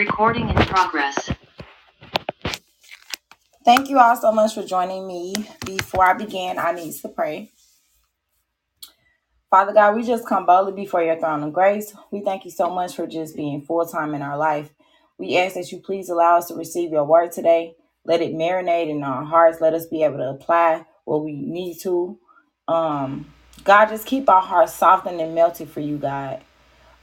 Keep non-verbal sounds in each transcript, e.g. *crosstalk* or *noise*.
Recording in progress. Thank you all so much for joining me. Before I begin, I need to pray. Father God, we just come boldly before your throne of grace. We thank you so much for just being full time in our life. We ask that you please allow us to receive your word today. Let it marinate in our hearts. Let us be able to apply what we need to. Um, God, just keep our hearts softened and melted for you, God.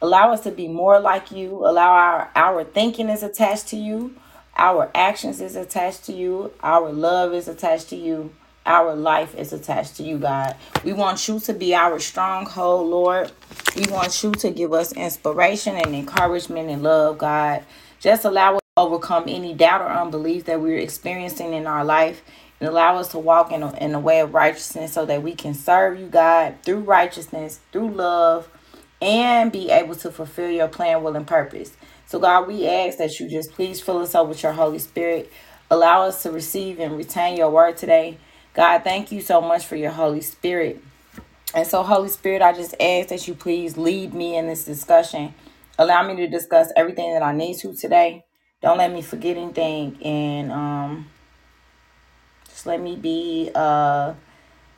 Allow us to be more like you. Allow our, our thinking is attached to you. Our actions is attached to you. Our love is attached to you. Our life is attached to you, God. We want you to be our stronghold, Lord. We want you to give us inspiration and encouragement and love, God. Just allow us to overcome any doubt or unbelief that we're experiencing in our life and allow us to walk in a, in a way of righteousness so that we can serve you, God, through righteousness, through love, and be able to fulfill your plan, will, and purpose. So, God, we ask that you just please fill us up with your Holy Spirit. Allow us to receive and retain your word today. God, thank you so much for your Holy Spirit. And so, Holy Spirit, I just ask that you please lead me in this discussion. Allow me to discuss everything that I need to today. Don't let me forget anything. And um, just let me be a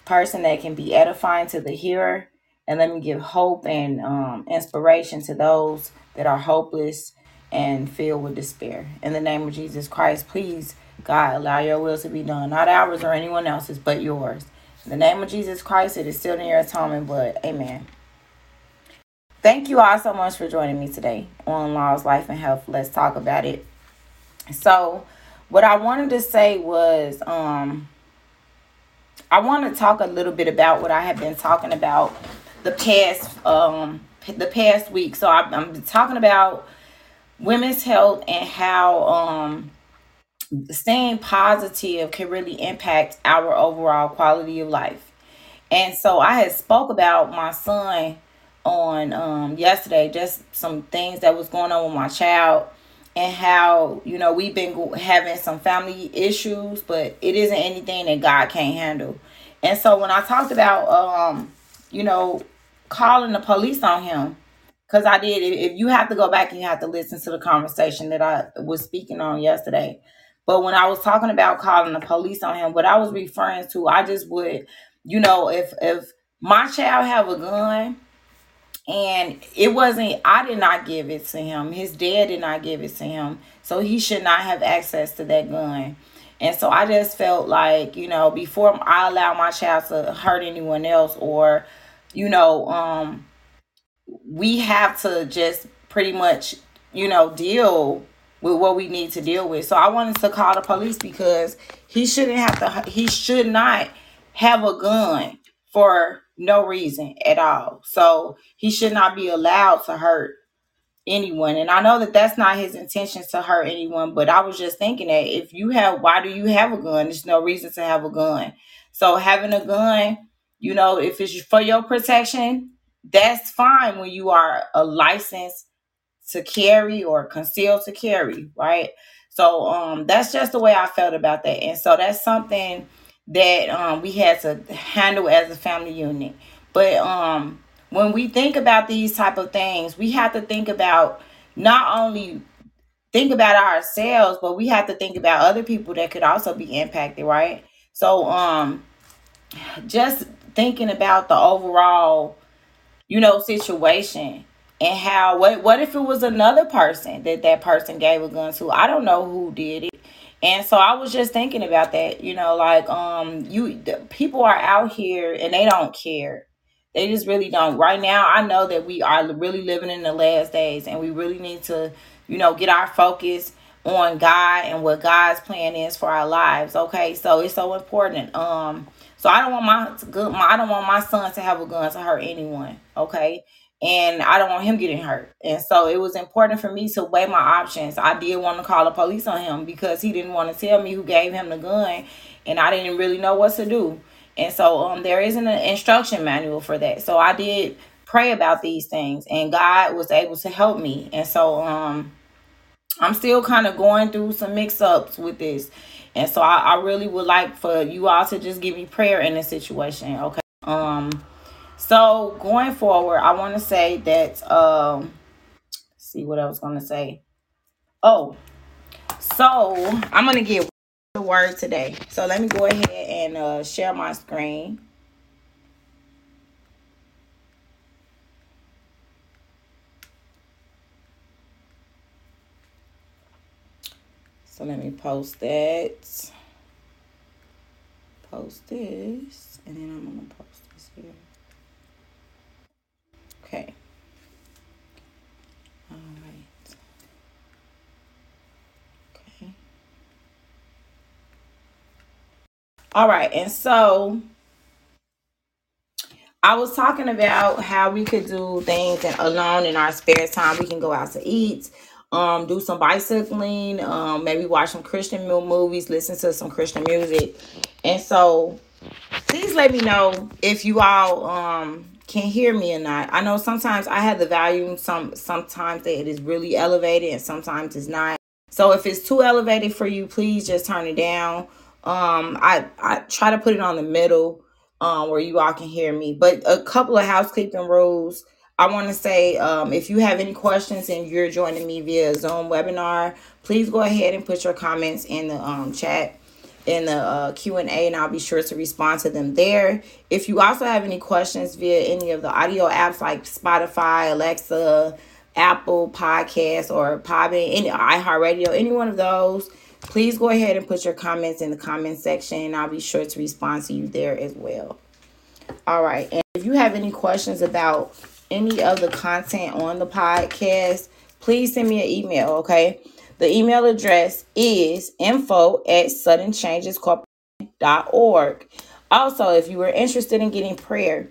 person that can be edifying to the hearer. And let me give hope and um, inspiration to those that are hopeless and filled with despair. In the name of Jesus Christ, please, God, allow your will to be done. Not ours or anyone else's, but yours. In the name of Jesus Christ, it is still in your atonement blood. Amen. Thank you all so much for joining me today on Laws, Life, and Health. Let's talk about it. So, what I wanted to say was, um, I want to talk a little bit about what I have been talking about the past, um, the past week. So I, I'm talking about women's health and how um, staying positive can really impact our overall quality of life. And so I had spoke about my son on um, yesterday, just some things that was going on with my child and how you know we've been having some family issues, but it isn't anything that God can't handle. And so when I talked about um, you know calling the police on him, because I did. If you have to go back and you have to listen to the conversation that I was speaking on yesterday. But when I was talking about calling the police on him, what I was referring to, I just would, you know, if if my child have a gun and it wasn't i did not give it to him his dad did not give it to him so he should not have access to that gun and so i just felt like you know before i allow my child to hurt anyone else or you know um we have to just pretty much you know deal with what we need to deal with. So i wanted to call the police because he shouldn't have to he should not have a gun for no reason at all. So he should not be allowed to hurt anyone. And i know that that's not his intentions to hurt anyone but i was just thinking that if you have why do you have a gun? There's no reason to have a gun. So having a gun you know if it's for your protection that's fine when you are a licensed to carry or conceal to carry right? So um that's just the way i felt about that. And so that's something that um we had to handle as a family unit. But um when we think about these type of things we have to think about not only think about ourselves but we have to think about other people that could also be impacted right? So um just thinking about the overall you know situation and how what what if it was another person that that person gave a gun to? I don't know who did it. And so i was just thinking about that you know like um you the, people are out here and they don't care. They just really don't. Right now i know that we are really living in the last days and we really need to you know get our focus on god and what god's plan is for our lives. Okay so it's so important. Um so I don't want my good my I don't want my son to have a gun to hurt anyone. Okay. And I don't want him getting hurt. And so it was important for me to weigh my options. I did want to call the police on him because he didn't want to tell me who gave him the gun and I didn't really know what to do. And so um there isn't an instruction manual for that. So I did pray about these things and God was able to help me. And so um I'm still kind of going through some mix ups with this. And so I, I really would like for you all to just give me prayer in this situation. Okay. Um so going forward, I want to say that um see what I was gonna say. Oh, so I'm gonna get the word today. So let me go ahead and uh, share my screen. So let me post that. Post this, and then I'm gonna post this here. Okay. All right. Okay. All right, and so I was talking about how we could do things and alone in our spare time. We can go out to eat, um, do some bicycling, um, maybe watch some Christian movies, listen to some Christian music. And so please let me know if you all um can hear me or not. I know sometimes I have the volume, some sometimes that it is really elevated and sometimes it's not. So if it's too elevated for you, please just turn it down. Um, I I try to put it on the middle, um, where you all can hear me. But a couple of housekeeping rules. I want to say, um, if you have any questions and you're joining me via Zoom webinar, please go ahead and put your comments in the um, chat in the uh, q&a and i'll be sure to respond to them there. If you also have any questions via any of the audio apps like spotify alexa apple podcast or podbean any iheartradio any one of those please go ahead and put your comments in the comment section and i'll be sure to respond to you there as well. All right and if you have any questions about any of the content on the podcast please send me an email okay the email address is info at suddenchangescorporation.org. Also, if you are interested in getting prayer,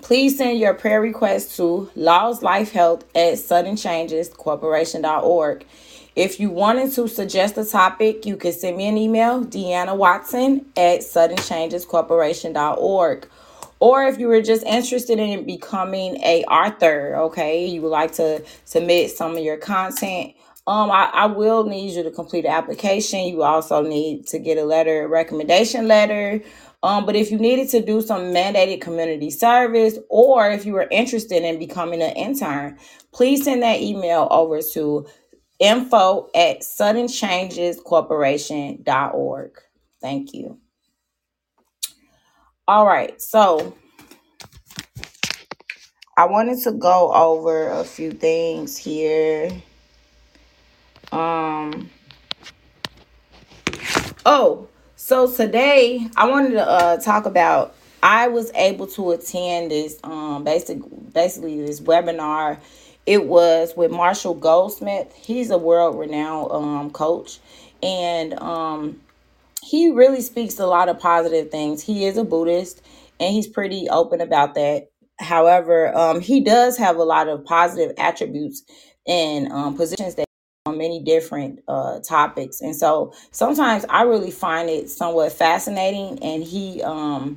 please send your prayer request to Laws Life Health at suddenchangescorporation.org. If you wanted to suggest a topic, you can send me an email, Deanna Watson at suddenchangescorporation.org. Or if you were just interested in becoming a author, okay, you would like to submit some of your content um, I, I will need you to complete an application. You also need to get a letter, a recommendation letter. Um, but if you needed to do some mandated community service, or if you were interested in becoming an intern, please send that email over to info at suddenchangescorporation.org. Thank you. All right, so I wanted to go over a few things here. Um, Oh, so today I wanted to uh, talk about. I was able to attend this um basic basically this webinar. It was with Marshall Goldsmith. He's a world renowned um coach, and um he really speaks a lot of positive things. He is a Buddhist, and he's pretty open about that. However, um he does have a lot of positive attributes and um positions that on many different uh, topics. And so sometimes I really find it somewhat fascinating. And he, um,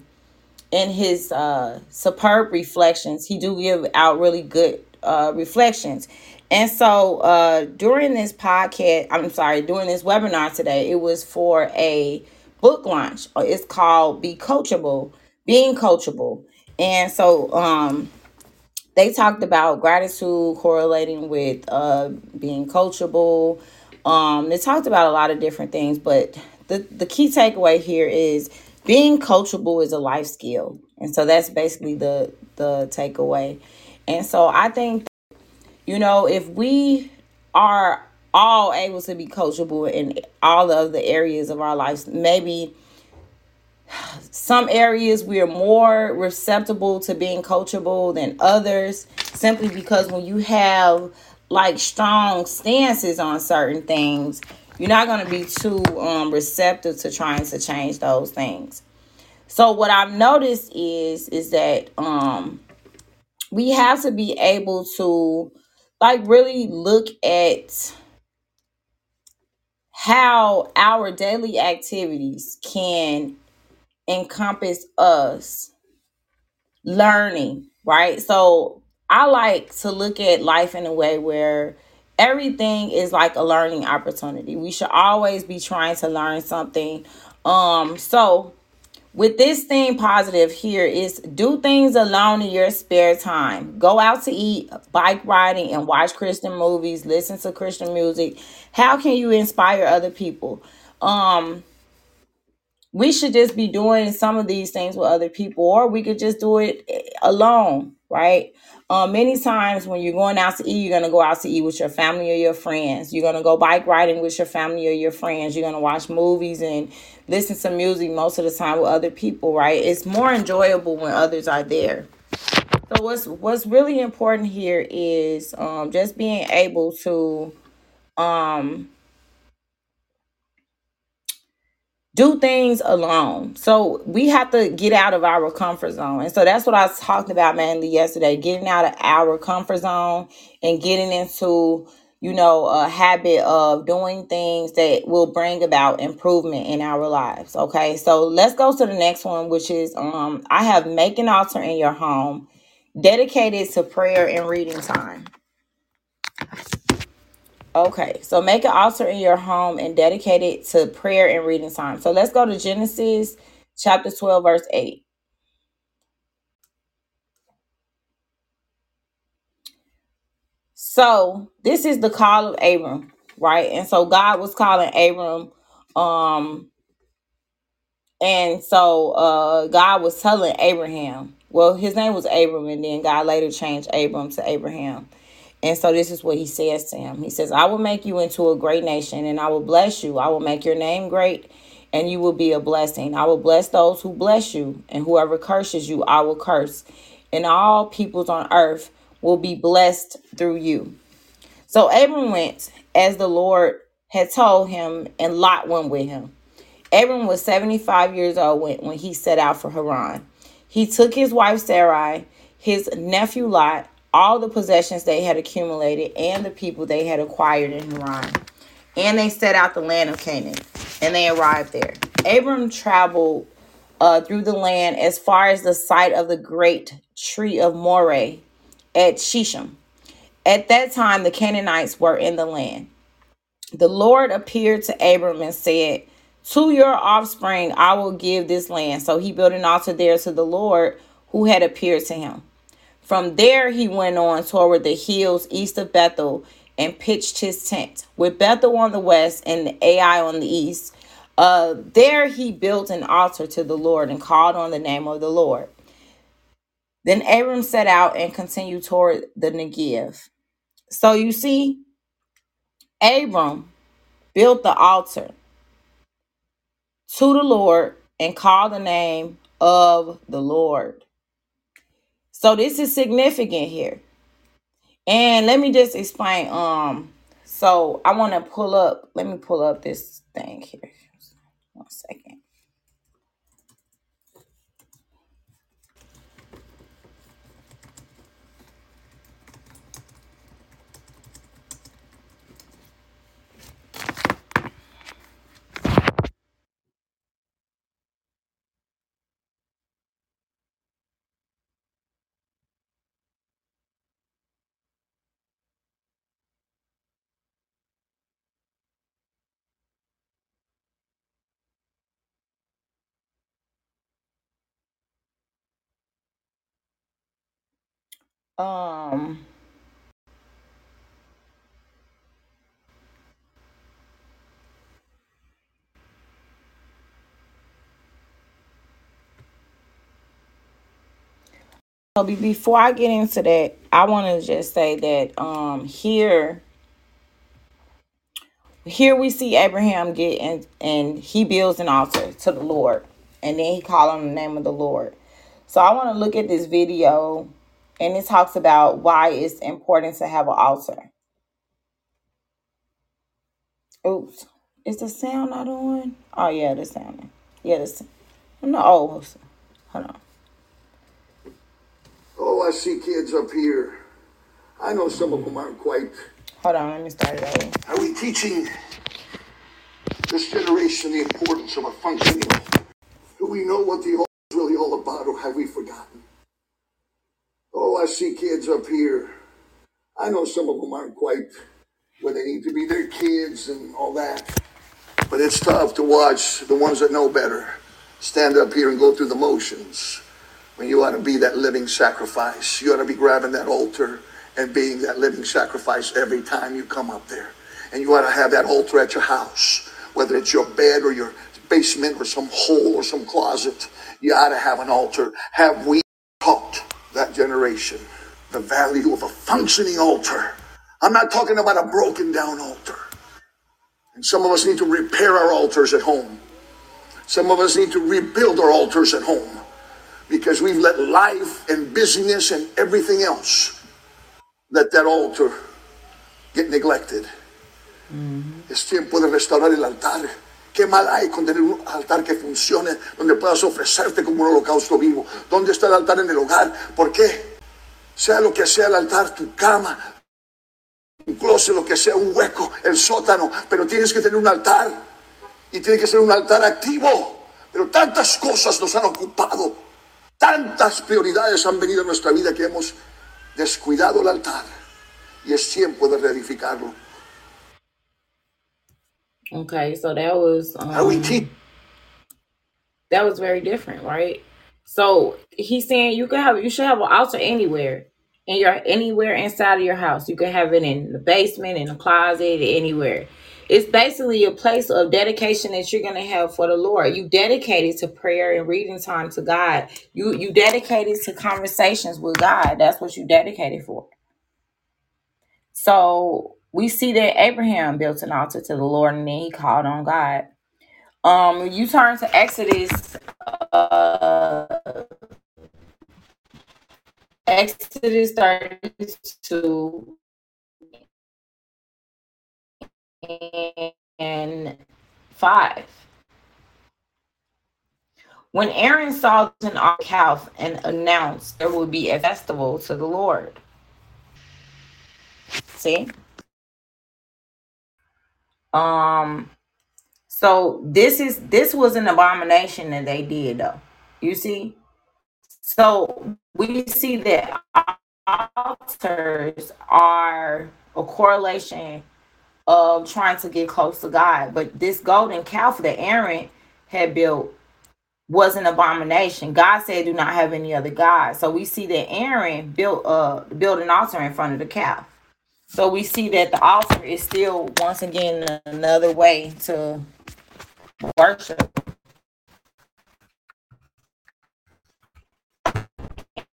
in his uh, superb reflections, he do give out really good uh, reflections. And so uh, during this podcast, I'm sorry, during this webinar today, it was for a book launch. It's called Be Coachable, Being Coachable. And so um, they talked about gratitude correlating with uh, being coachable. Um, they talked about a lot of different things, but the, the key takeaway here is being coachable is a life skill. And so that's basically the the takeaway. And so I think you know, if we are all able to be coachable in all of the areas of our lives, maybe some areas we are more receptible to being coachable than others simply because when you have like strong stances on certain things you're not going to be too um, receptive to trying to change those things. So what i've noticed is is that um, we have to be able to like really look at how our daily activities can encompass us learning, right? So I like to look at life in a way where everything is like a learning opportunity. We should always be trying to learn something. Um so with this theme positive here is do things alone in your spare time. Go out to eat, bike riding, and watch Christian movies, listen to Christian music. How can you inspire other people? Um, we should just be doing some of these things with other people, or we could just do it alone, right? Um, many times when you're going out to eat, you're gonna go out to eat with your family or your friends. You're gonna go bike riding with your family or your friends. You're gonna watch movies and listen to music most of the time with other people, right? It's more enjoyable when others are there. So what's what's really important here is um, just being able to um, do things alone. So we have to get out of our comfort zone. And so that's what I was talking about mainly yesterday, getting out of our comfort zone and getting into, you know, a habit of doing things that will bring about improvement in our lives. Okay. So let's go to the next one, which is um I have make an altar in your home dedicated to prayer and reading time. Okay, so make an altar in your home and dedicate it to prayer and reading time. So let's go to Genesis chapter 12, verse 8. So this is the call of Abram, right? And so God was calling Abram, um, and so uh God was telling Abraham, well, his name was Abram, and then God later changed Abram to Abraham. And so this is what he says to him. He says, I will make you into a great nation and I will bless you. I will make your name great and you will be a blessing. I will bless those who bless you and whoever curses you, I will curse. And all peoples on earth will be blessed through you. So Abram went as the Lord had told him and Lot went with him. Abram was 75 years old when, when he set out for Haran. He took his wife Sarai, his nephew Lot, all the possessions they had accumulated and the people they had acquired in Haran. And they set out the land of Canaan and they arrived there. Abram traveled uh, through the land as far as the site of the great tree of Moreh at Shechem. At that time, the Canaanites were in the land. The Lord appeared to Abram and said, To your offspring I will give this land. So he built an altar there to the Lord who had appeared to him. From there, he went on toward the hills east of Bethel and pitched his tent, with Bethel on the west and Ai on the east. Uh, there he built an altar to the Lord and called on the name of the Lord. Then Abram set out and continued toward the Negev. So you see, Abram built the altar to the Lord and called the name of the Lord. So this is significant here. And let me just explain. Um, so I want to pull up, let me pull up this thing here. One second. Um, so be- before I get into that, I want to just say that um here here we see Abraham get and and he builds an altar to the Lord, and then he called on the name of the Lord. So I want to look at this video, and it talks about why it's important to have an altar. Oops, is the sound not on? Oh yeah, the sound. Yeah, the sound. No, oh, hold on. Oh, I see kids up here. I know some of them aren't quite. Hold on, let me start it over. Are we teaching this generation the importance of a functioning? Do we know what the altar is really all about, or have we forgotten? Oh, I see kids up here. I know some of them aren't quite where they need to be. They're kids and all that. But it's tough to watch the ones that know better stand up here and go through the motions when you ought to be that living sacrifice. You ought to be grabbing that altar and being that living sacrifice every time you come up there. And you ought to have that altar at your house, whether it's your bed or your basement or some hole or some closet. You ought to have an altar. Have we that generation the value of a functioning altar? I'm not talking about a broken down altar. And some of us need to repair our altars at home. Some of us need to rebuild our altars at home because we've let life and busyness and everything else let that altar get neglected. Mm-hmm. Es tiempo de restaurar el altar. ¿Qué mal hay con tener un altar que funcione, donde puedas ofrecerte como un holocausto vivo? ¿Dónde está el altar en el hogar? ¿Por qué? Sea lo que sea el altar, tu cama, un closet, lo que sea, un hueco, el sótano, pero tienes que tener un altar y tiene que ser un altar activo. Pero tantas cosas nos han ocupado, tantas prioridades han venido a nuestra vida que hemos descuidado el altar y es tiempo de reedificarlo. Okay, so that was um, that was very different, right? So he's saying you can have you should have an altar anywhere in your anywhere inside of your house. You can have it in the basement, in the closet, anywhere. It's basically a place of dedication that you're gonna have for the Lord. You dedicated to prayer and reading time to God. You you dedicated to conversations with God. That's what you dedicated for. So we see that Abraham built an altar to the Lord and then he called on God. Um, you turn to Exodus, uh, Exodus 32 and 5. When Aaron saw an house and announced there would be a festival to the Lord. See? Um so this is this was an abomination that they did though. You see? So we see that altars are a correlation of trying to get close to God. But this golden calf that Aaron had built was an abomination. God said, "Do not have any other God." So we see that Aaron built uh built an altar in front of the calf. So we see that the altar is still once again another way to worship.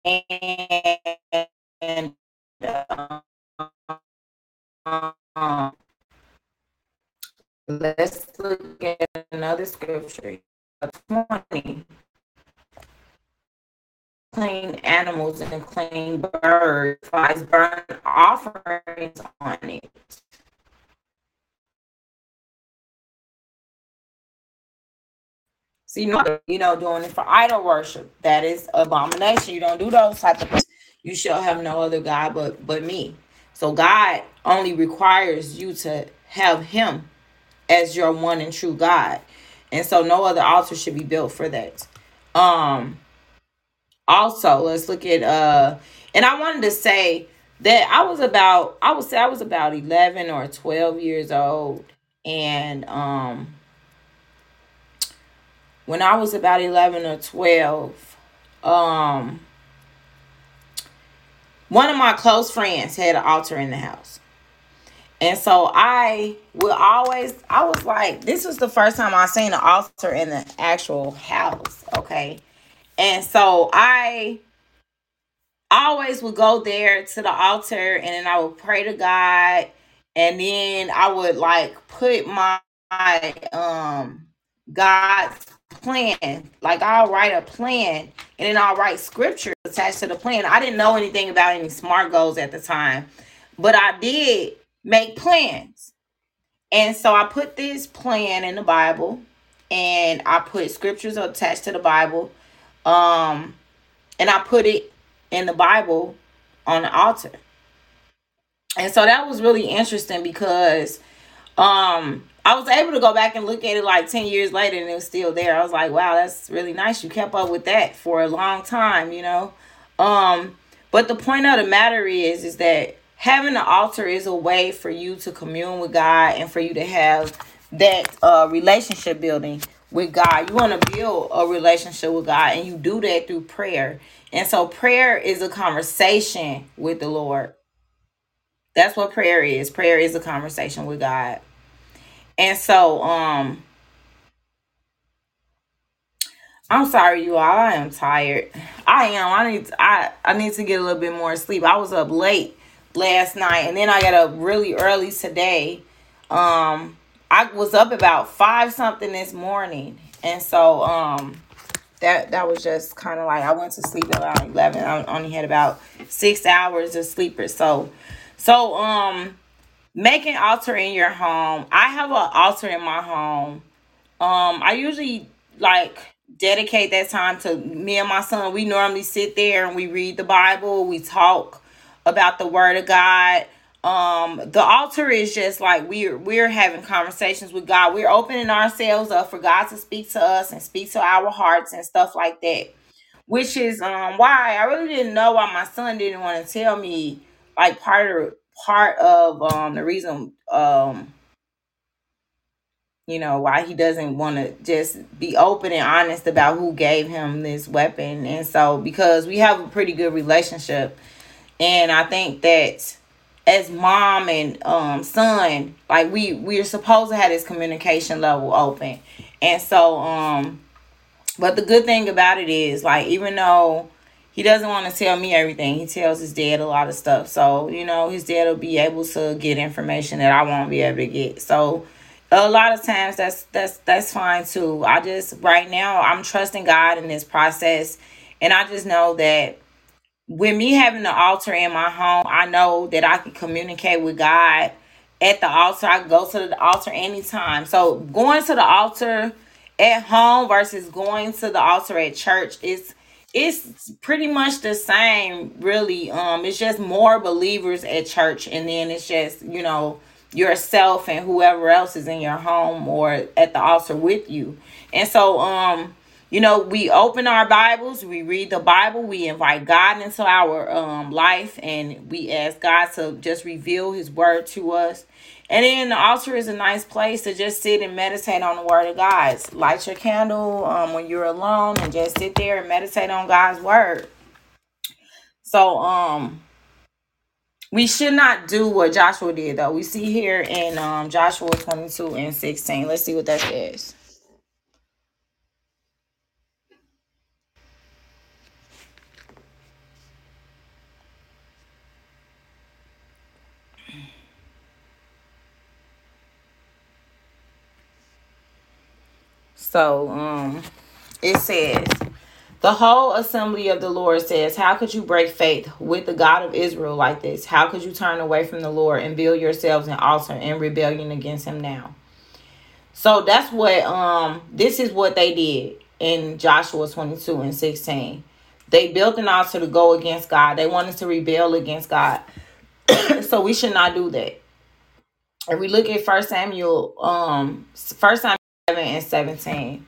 And um, let's look at another scripture. 20 clean animals and clean birds, flies burn offerings on it. So you know, you know, doing it for idol worship. That is abomination. You don't do those type of things. You shall have no other God but but me. So God only requires you to have him as your one and true God. And so no other altar should be built for that. Um also let's look at uh and i wanted to say that i was about i would say i was about 11 or 12 years old and um when i was about 11 or 12 um one of my close friends had an altar in the house and so I would always, I was like, this was the first time I seen an altar in the actual house. Okay. And so I always would go there to the altar and then I would pray to God and then I would like put my, my um God's plan. Like I'll write a plan and then I'll write scripture attached to the plan. I didn't know anything about any SMART goals at the time, but I did make plans. And so I put this plan in the Bible and I put scriptures attached to the Bible um, and I put it in the Bible on the altar. And so that was really interesting because um I was able to go back and look at it like 10 years later and it was still there. I was like, wow, that's really nice. You kept up with that for a long time, you know. Um, but the point of the matter is is that having an altar is a way for you to commune with God and for you to have that uh relationship building with God. You want to build a relationship with God and you do that through prayer. And so prayer is a conversation with the Lord. That's what prayer is. Prayer is a conversation with God. And so um I'm sorry, you all. I am tired. I am. I need. To, I I need to get a little bit more sleep. I was up late last night, and then I got up really early today. Um, I was up about five something this morning, and so um, that that was just kind of like I went to sleep around eleven. I only had about six hours of sleep or so. So um, making altar in your home. I have an altar in my home. Um, I usually like dedicate that time to me and my son. We normally sit there and we read the Bible, we talk about the word of God. Um, the altar is just like we're we're having conversations with God. We're opening ourselves up for God to speak to us and speak to our hearts and stuff like that. Which is um why I really didn't know why my son didn't want to tell me like part of part of um the reason um you know why he doesn't want to just be open and honest about who gave him this weapon and so because we have a pretty good relationship and i think that as mom and um son like we we're supposed to have this communication level open. And so um but the good thing about it is like even though he doesn't want to tell me everything he tells his dad a lot of stuff. So you know his dad will be able to get information that i won't be able to get. So a lot of times that's that's that's fine too. I just right now I'm trusting God in this process. And I just know that with me having the altar in my home, I know that I can communicate with God at the altar. I go to the altar anytime. So going to the altar at home versus going to the altar at church is it's pretty much the same really um it's just more believers at church and then it's just you know yourself and whoever else is in your home or at the altar with you. And so um you know, we open our Bibles, we read the Bible, we invite God into our um life and we ask God to just reveal his word to us. And then the altar is a nice place to just sit and meditate on the word of God. Light your candle um when you're alone and just sit there and meditate on God's word. So um we should not do what Joshua did, though. We see here in um, Joshua 22 and 16. Let's see what that says. So um, it says, the whole assembly of the Lord says, How could you break faith with the God of Israel like this? How could you turn away from the Lord and build yourselves an altar in rebellion against him now? So that's what um this is what they did in Joshua 22 and 16. They built an altar to go against God. They wanted to rebel against God. *clears throat* so we should not do that. If we look at First Samuel, um, First Samuel 7 and 17,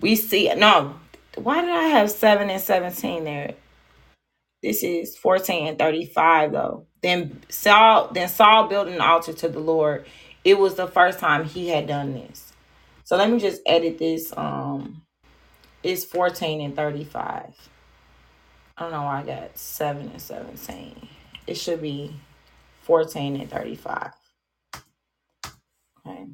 we see no, why did I have 7 and 17 there? This is 14 and 35 though. Then Saul then Saul built an altar to the Lord. It was the first time he had done this. So let me just edit this. Um it's 14 and 35. I don't know why I got 7 and 17. It should be 14 and 35. Okay.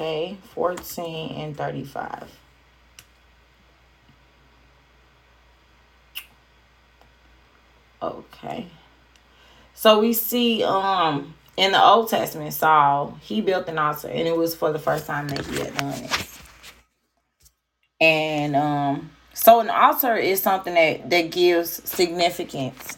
Okay, 14 and 35. Okay. So we see um in the Old Testament Saul, he built an altar and it was for the first time that he had done this And um so an altar is something that that gives significance.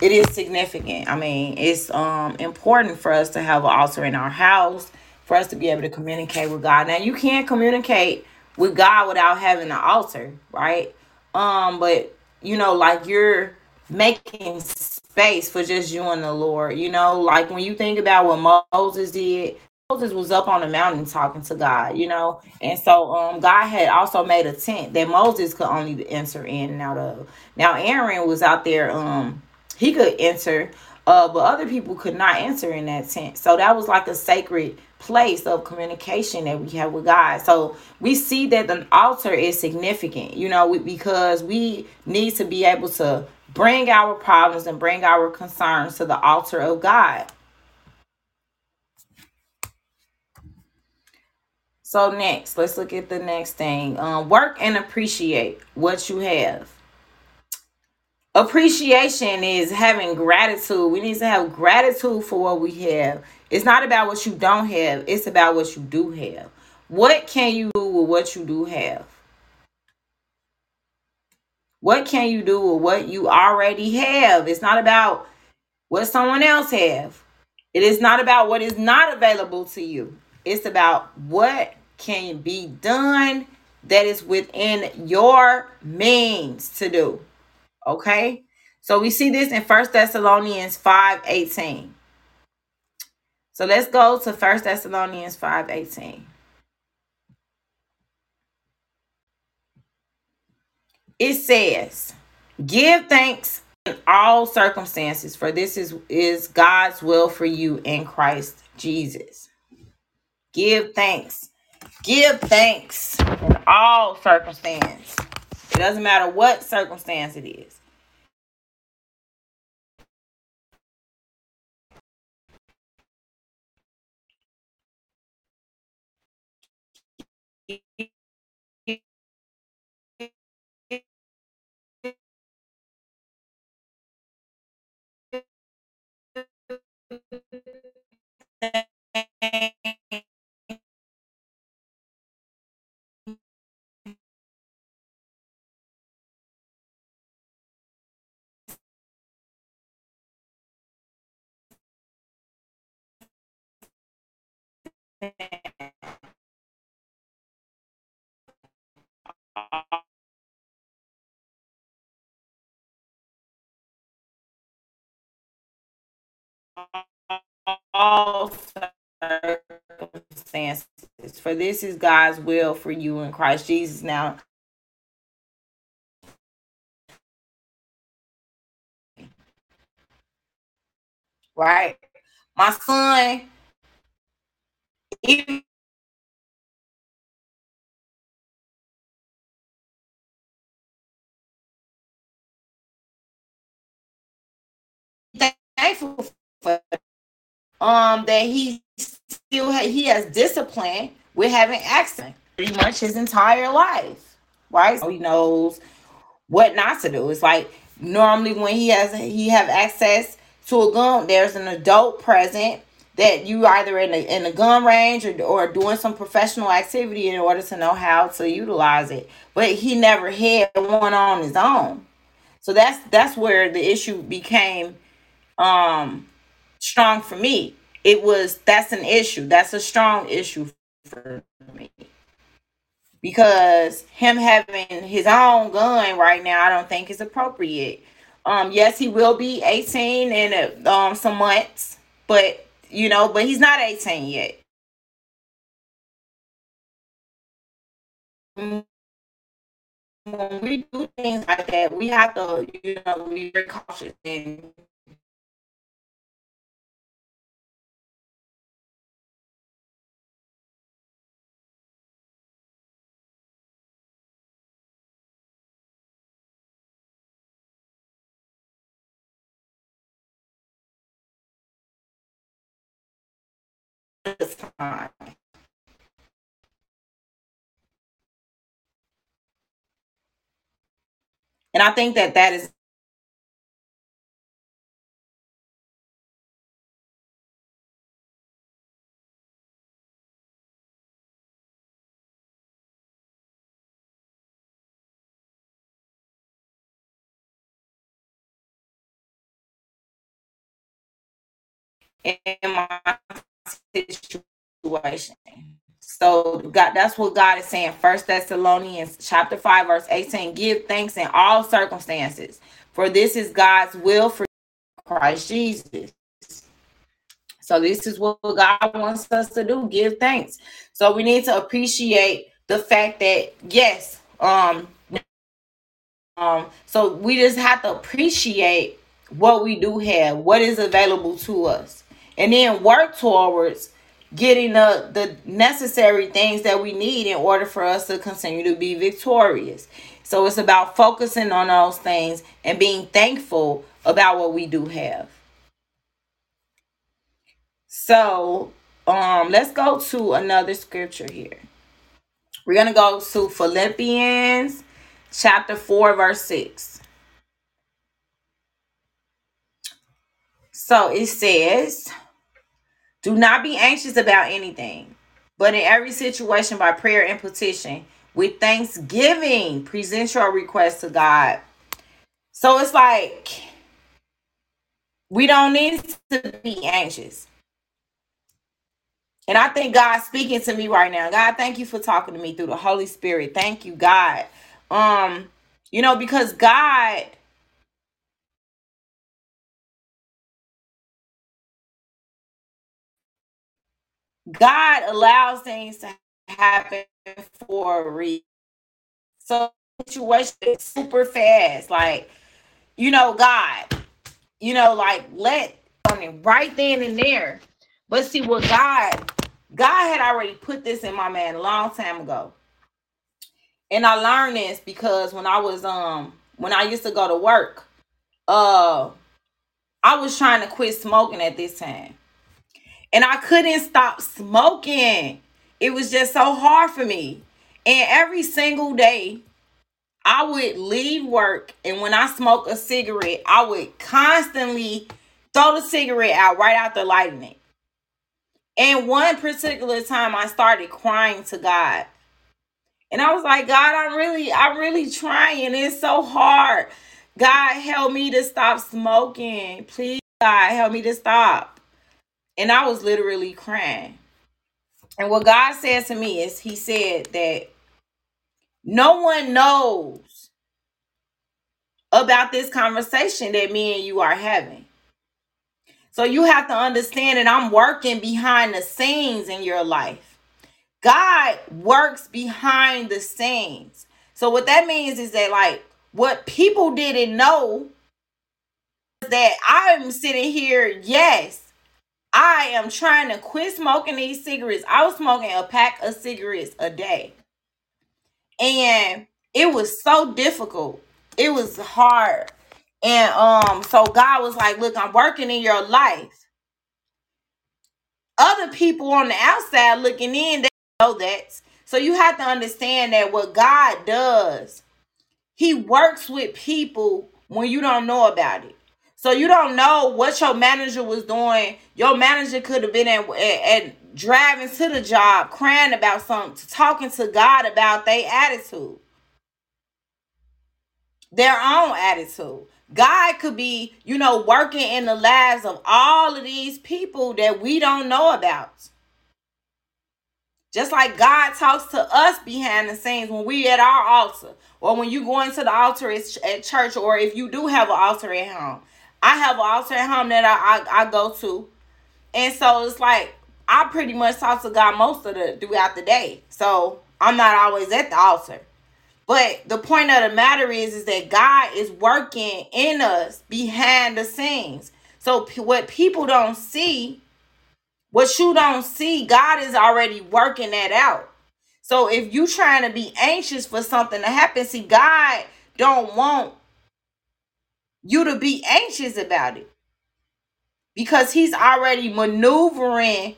It is significant. I mean, it's um important for us to have an altar in our house for us to be able to communicate with God. Now you can't communicate with God without having an altar, right? Um, but you know, like you're making space for just you and the Lord. You know, like when you think about what Moses did, Moses was up on the mountain talking to God, you know, and so um God had also made a tent that Moses could only enter in and out of. Now Aaron was out there um he could enter, uh, but other people could not enter in that tent. So that was like a sacred place of communication that we have with God. So we see that the altar is significant, you know, because we need to be able to bring our problems and bring our concerns to the altar of God. So next, let's look at the next thing. Um, work and appreciate what you have. Appreciation is having gratitude. We need to have gratitude for what we have. It's not about what you don't have, it's about what you do have. What can you do with what you do have? What can you do with what you already have? It's not about what someone else have. It is not about what is not available to you. It's about what can be done that is within your means to do. Okay? So we see this in First Thessalonians 5 18. So let's go to First Thessalonians 5 18. It says, Give thanks in all circumstances, for this is, is God's will for you in Christ Jesus. Give thanks Give thanks in all circumstance. It doesn't matter what circumstance it is. All circumstances. For this is God's will for you in Christ Jesus. Now, right? My son, even thankful um that he still ha- he has discipline with having accent pretty much his entire life, right? So he knows what not to do. It's like normally when he has he have access to a gun, there's an adult present that you either in a in a gun range or, or doing some professional activity in order to know how to utilize it. But he never had one on his own. So that's that's where the issue became um strong for me. It was that's an issue. That's a strong issue for me. Because him having his own gun right now, I don't think is appropriate. Um, yes, he will be 18 in um some months, but you know, but he's not 18 yet. When we do things like that, we have to, you know, be very cautious and time. And I think that that is in my situation. So God, that's what God is saying. First Thessalonians chapter 5, verse 18. Give thanks in all circumstances, for this is God's will for Christ Jesus. So this is what God wants us to do. Give thanks. So we need to appreciate the fact that yes, um, um, so we just have to appreciate what we do have, what is available to us, and then work towards getting the the necessary things that we need in order for us to continue to be victorious. So it's about focusing on those things and being thankful about what we do have. So, um let's go to another scripture here. We're going to go to Philippians chapter 4 verse 6. So it says, Do not be anxious about anything, but in every situation by prayer and petition, with thanksgiving, present your request to God. So it's like we don't need to be anxious. And I think God's speaking to me right now. God, thank you for talking to me through the Holy Spirit. Thank you, God. Um, you know, because God God allows things to happen for a reason. So situation super fast. Like, you know, God, you know, like let on it right then and there. But see what God, God had already put this in my man a long time ago. And I learned this because when I was um when I used to go to work, uh I was trying to quit smoking at this time and I couldn't stop smoking. It was just so hard for me. And every single day, I would leave work, and when I smoke a cigarette, I would constantly throw the cigarette out right after lighting it. And one particular time, I started crying to God. And I was like, God, I'm really, I'm really trying. It's so hard. God, help me to stop smoking. Please, God, help me to stop and I was literally crying. And what God said to me is, He said that no one knows about this conversation that me and you are having. So you have to understand that I'm working behind the scenes in your life. God works behind the scenes. So what that means is that like what people didn't know is that I'm sitting here, yes, I am trying to quit smoking these cigarettes. I was smoking a pack of cigarettes a day. And it was so difficult. It was hard. And um so God was like, "Look, I'm working in your life." Other people on the outside looking in, they know that. So you have to understand that what God does, he works with people when you don't know about it. So you don't know what your manager was doing. Your manager could have been at, at, at driving to the job, crying about something, talking to God about their attitude, their own attitude. God could be, you know, working in the lives of all of these people that we don't know about. Just like God talks to us behind the scenes when we at our altar, or when you go into the altar at church, or if you do have an altar at home. I have an altar at home that I, I, I go to. And so it's like I pretty much talk to God most of the throughout the day. So I'm not always at the altar. But the point of the matter is, is that God is working in us behind the scenes. So p- what people don't see, what you don't see, God is already working that out. So if you trying to be anxious for something to happen, see, God don't want you to be anxious about it because he's already maneuvering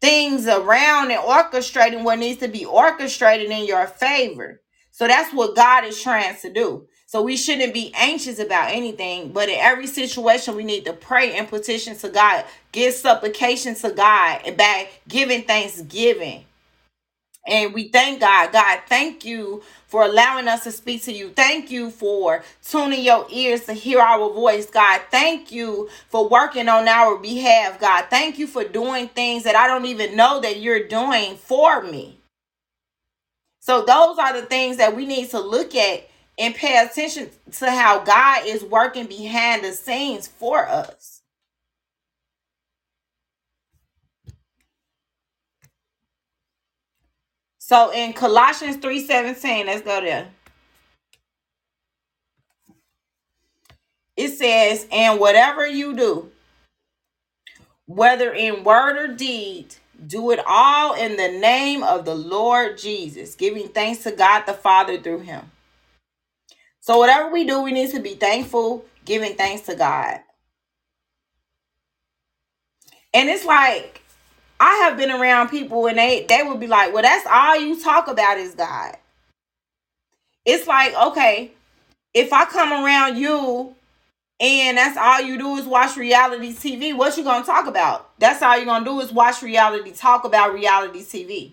things around and orchestrating what needs to be orchestrated in your favor. So that's what God is trying to do. So we shouldn't be anxious about anything, but in every situation, we need to pray and petition to God, give supplication to God, and by giving thanksgiving. And we thank God. God, thank you for allowing us to speak to you. Thank you for tuning your ears to hear our voice, God. Thank you for working on our behalf, God. Thank you for doing things that I don't even know that you're doing for me. So, those are the things that we need to look at and pay attention to how God is working behind the scenes for us. So in Colossians 3:17, let's go there. It says, and whatever you do, whether in word or deed, do it all in the name of the Lord Jesus, giving thanks to God the Father through him. So, whatever we do, we need to be thankful, giving thanks to God. And it's like, I have been around people and they, they would be like, well, that's all you talk about is God. It's like, okay, if I come around you and that's all you do is watch reality TV, what you gonna talk about? That's all you're gonna do is watch reality, talk about reality TV.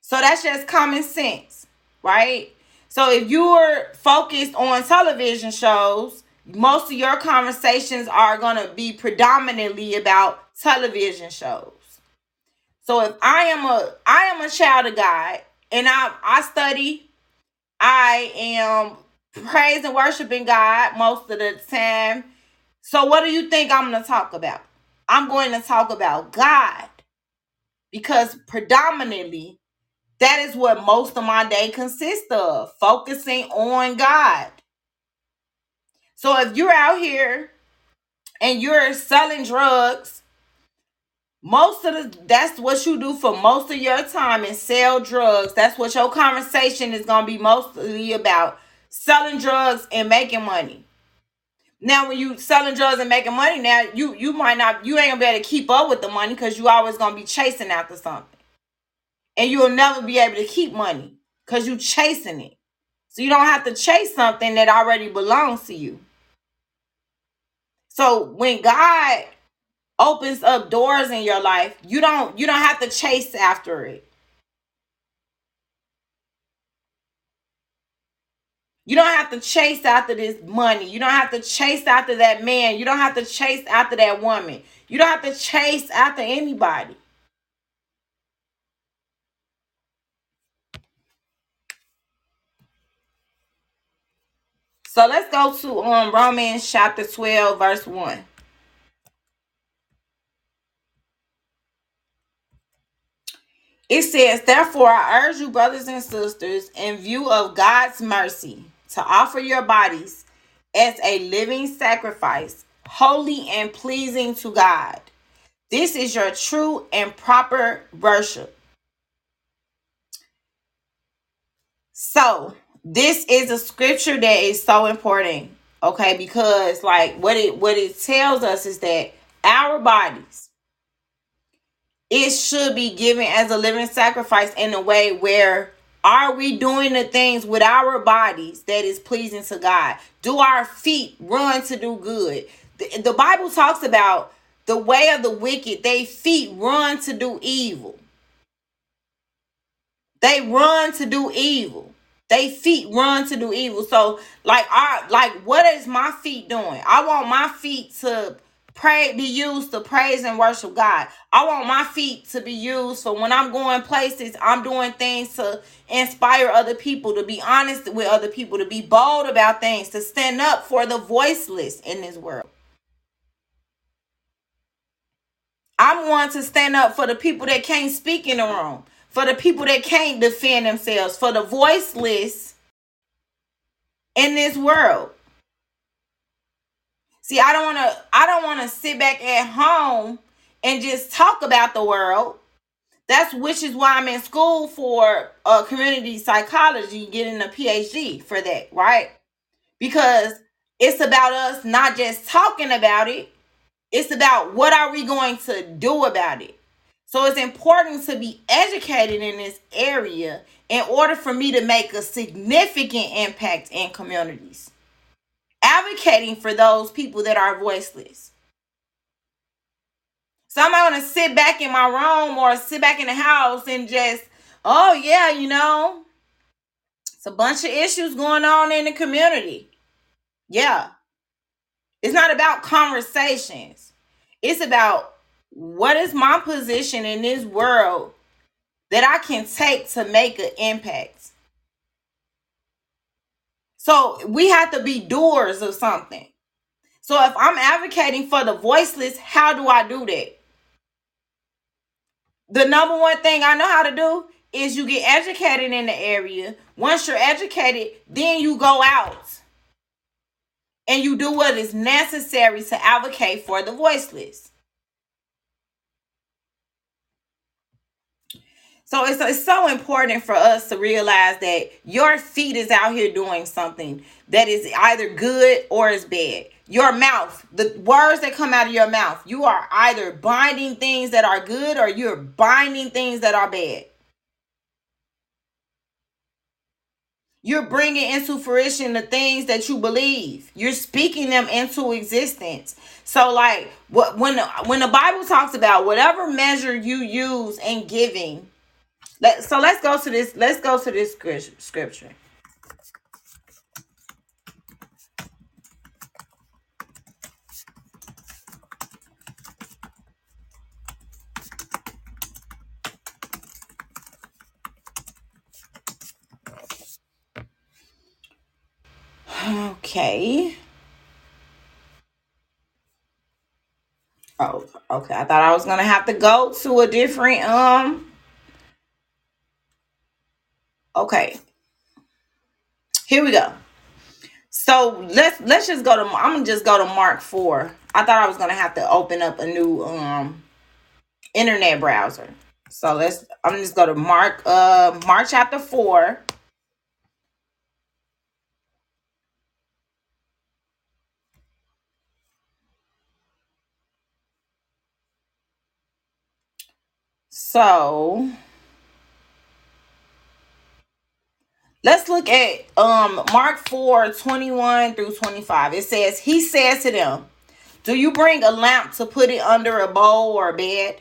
So that's just common sense, right? So if you're focused on television shows, most of your conversations are gonna be predominantly about television shows. So if I am a I am a child of God and I I study, I am praise and worshiping God most of the time. So what do you think I'm going to talk about? I'm going to talk about God because predominantly that is what most of my day consists of, focusing on God. So if you're out here and you're selling drugs, most of the that's what you do for most of your time and sell drugs. That's what your conversation is going to be mostly about selling drugs and making money. Now, when you selling drugs and making money, now you you might not you ain't gonna be able to keep up with the money because you always gonna be chasing after something, and you'll never be able to keep money because you're chasing it. So you don't have to chase something that already belongs to you. So when God opens up doors in your life, you don't you don't have to chase after it. You don't have to chase after this money. You don't have to chase after that man. You don't have to chase after that woman. You don't have to chase after anybody. So let's go to um Romans chapter 12 verse 1. It says, Therefore, I urge you, brothers and sisters, in view of God's mercy, to offer your bodies as a living sacrifice, holy and pleasing to God. This is your true and proper worship. So, this is a scripture that is so important, okay? Because like what it what it tells us is that our bodies it should be given as a living sacrifice in a way where are we doing the things with our bodies that is pleasing to God? Do our feet run to do good? The, the Bible talks about the way of the wicked, they feet run to do evil. They run to do evil. They feet run to do evil. So, like, our like, what is my feet doing? I want my feet to pray be used to praise and worship God. I want my feet to be used for when I'm going places, I'm doing things to inspire other people, to be honest with other people, to be bold about things, to stand up for the voiceless in this world. I'm one to stand up for the people that can't speak in the room, for the people that can't defend themselves, for the voiceless in this world. See, I don't want to I don't want to sit back at home and just talk about the world. That's which is why I'm in school for uh, community psychology, getting a PhD for that, right? Because it's about us not just talking about it, it's about what are we going to do about it. So it's important to be educated in this area in order for me to make a significant impact in communities advocating for those people that are voiceless. So I'm not gonna sit back in my room or sit back in the house and just, oh yeah, you know, it's a bunch of issues going on in the community. Yeah. It's not about conversations. It's about what is my position in this world that I can take to make an impact. So we have to be doers of something. So if I'm advocating for the voiceless, how do I do that? The number one thing I know how to do is you get educated in the area. Once you're educated, then you go out and you do what is necessary to advocate for the voiceless. So it's, it's so important for us to realize that your feet is out here doing something that is either good or is bad. Your mouth, the words that come out of your mouth, you are either binding things that are good or you're binding things that are bad. You're bringing into fruition the things that you believe. You're speaking them into existence. So, like, what when when the Bible talks about whatever measure you use in giving, let so let's go to this. Let's go to this scripture. Okay. Oh, okay. I thought I was gonna have to go to a different um. Okay. Here we go. So let's let's just go to I'm gonna just go to Mark 4. I thought I was gonna have to open up a new um internet browser. So let's I'm just go to Mark uh Mark chapter 4 So let's look at um Mark 4 21 through 25. It says, He says to them, Do you bring a lamp to put it under a bowl or a bed?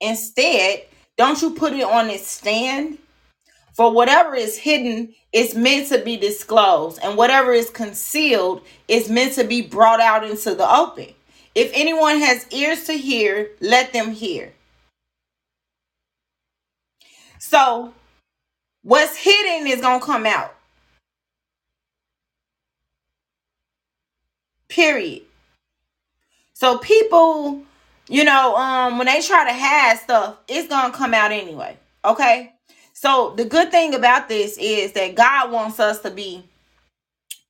Instead, don't you put it on its stand? For whatever is hidden is meant to be disclosed, and whatever is concealed is meant to be brought out into the open. If anyone has ears to hear, let them hear. So what's hidden is gonna come out. Period. So people, you know, um, when they try to hide stuff, it's gonna come out anyway. Okay. So the good thing about this is that God wants us to be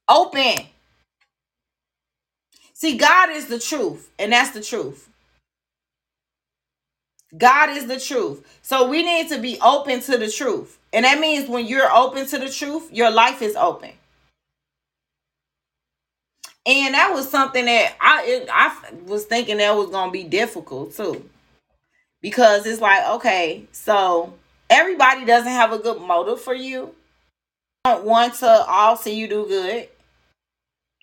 open. See, God is the truth, and that's the truth. God is the truth. So we need to be open to the truth. And that means when you're open to the truth, your life is open. And that was something that I it, I was thinking that was going to be difficult too. Because it's like, okay, so everybody doesn't have a good motive for you. Don't want to all see you do good.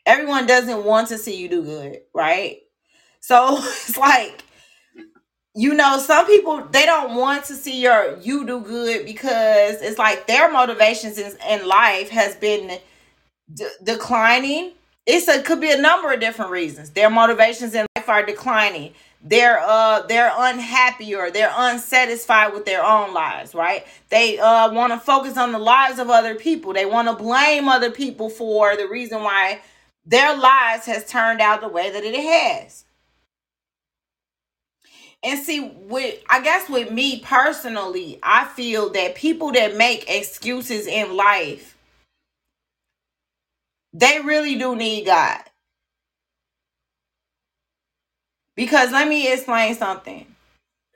Everyone doesn't want to see you do good, right? So *laughs* it's like you know some people they don't want to see your you do good because it's like their motivations in, in life has been declining. It's a could be a number of different reasons. Their motivations in life are declining. They're uh they're unhappy or they're unsatisfied with their own lives right? They uh want to focus on the lives of other people. They want to blame other people for the reason why their lives has turned out the way that it has and see, with I guess with me personally, I feel that people that make excuses in life, they really do need God. Because let me explain something.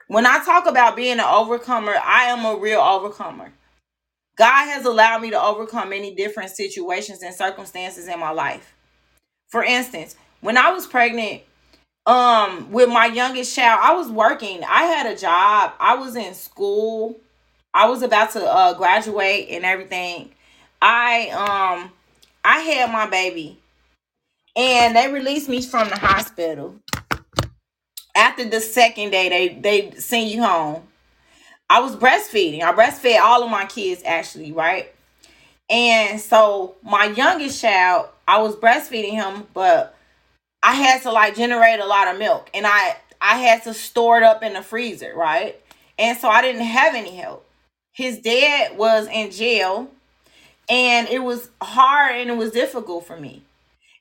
When I talk about being an overcomer, I am a real overcomer. God has allowed me to overcome many different situations and circumstances in my life. For instance, when I was pregnant um with my youngest child i was working. I had a job. I was in school. I was about to uh graduate and everything. I um i had my baby. And they released me from the hospital. After the second day they they send you home. I was breastfeeding. I breastfed all of my kids actually right? And so my youngest child i was breastfeeding him but I had to like generate a lot of milk and I I had to store it up in the freezer, right? And so I didn't have any help. His dad was in jail and it was hard and it was difficult for me.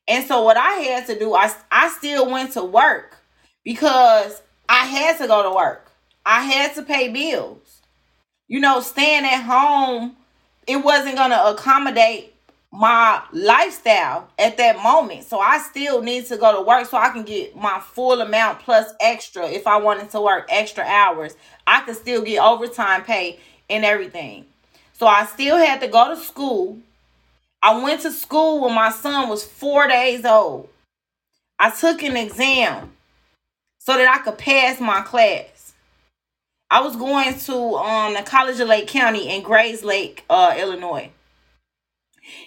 And so what I had to do, I I still went to work because I had to go to work. I had to pay bills. You know, staying at home, it wasn't gonna accommodate my lifestyle at that moment. So I still need to go to work so I can get my full amount plus extra if I wanted to work extra hours. I could still get overtime pay and everything. So I still had to go to school. I went to school when my son was four days old. I took an exam so that I could pass my class. I was going to um the College of Lake County in Grayslake, uh, Illinois.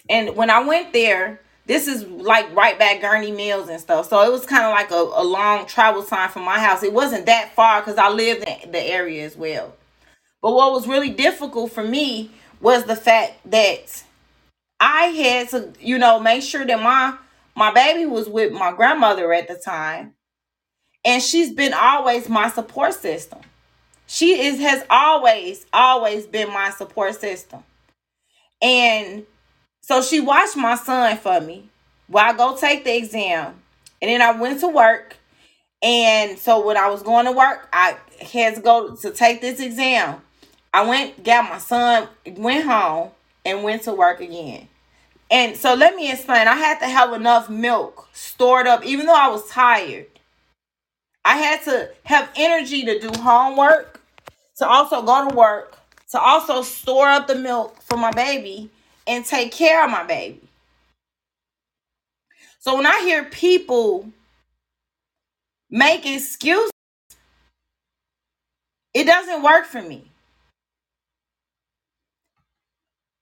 And when I went there, this is like right back Gurnee Mills and stuff. So it was kind of like a, a long travel time from my house. It wasn't that far because I lived in the area as well. But what was really difficult for me was the fact that I had to, you know, make sure that my my baby was with my grandmother at the time. And she's been always my support system. She is has always, always been my support system. And so she watched my son for me while I go take the exam. And then I went to work. And so when I was going to work, I had to go to take this exam. I went, got my son, went home, and went to work again. And so let me explain. I had to have enough milk stored up, even though I was tired. I had to have energy to do homework, to also go to work, to also store up the milk for my baby, and take care of my baby. So when I hear people make excuses, it doesn't work for me.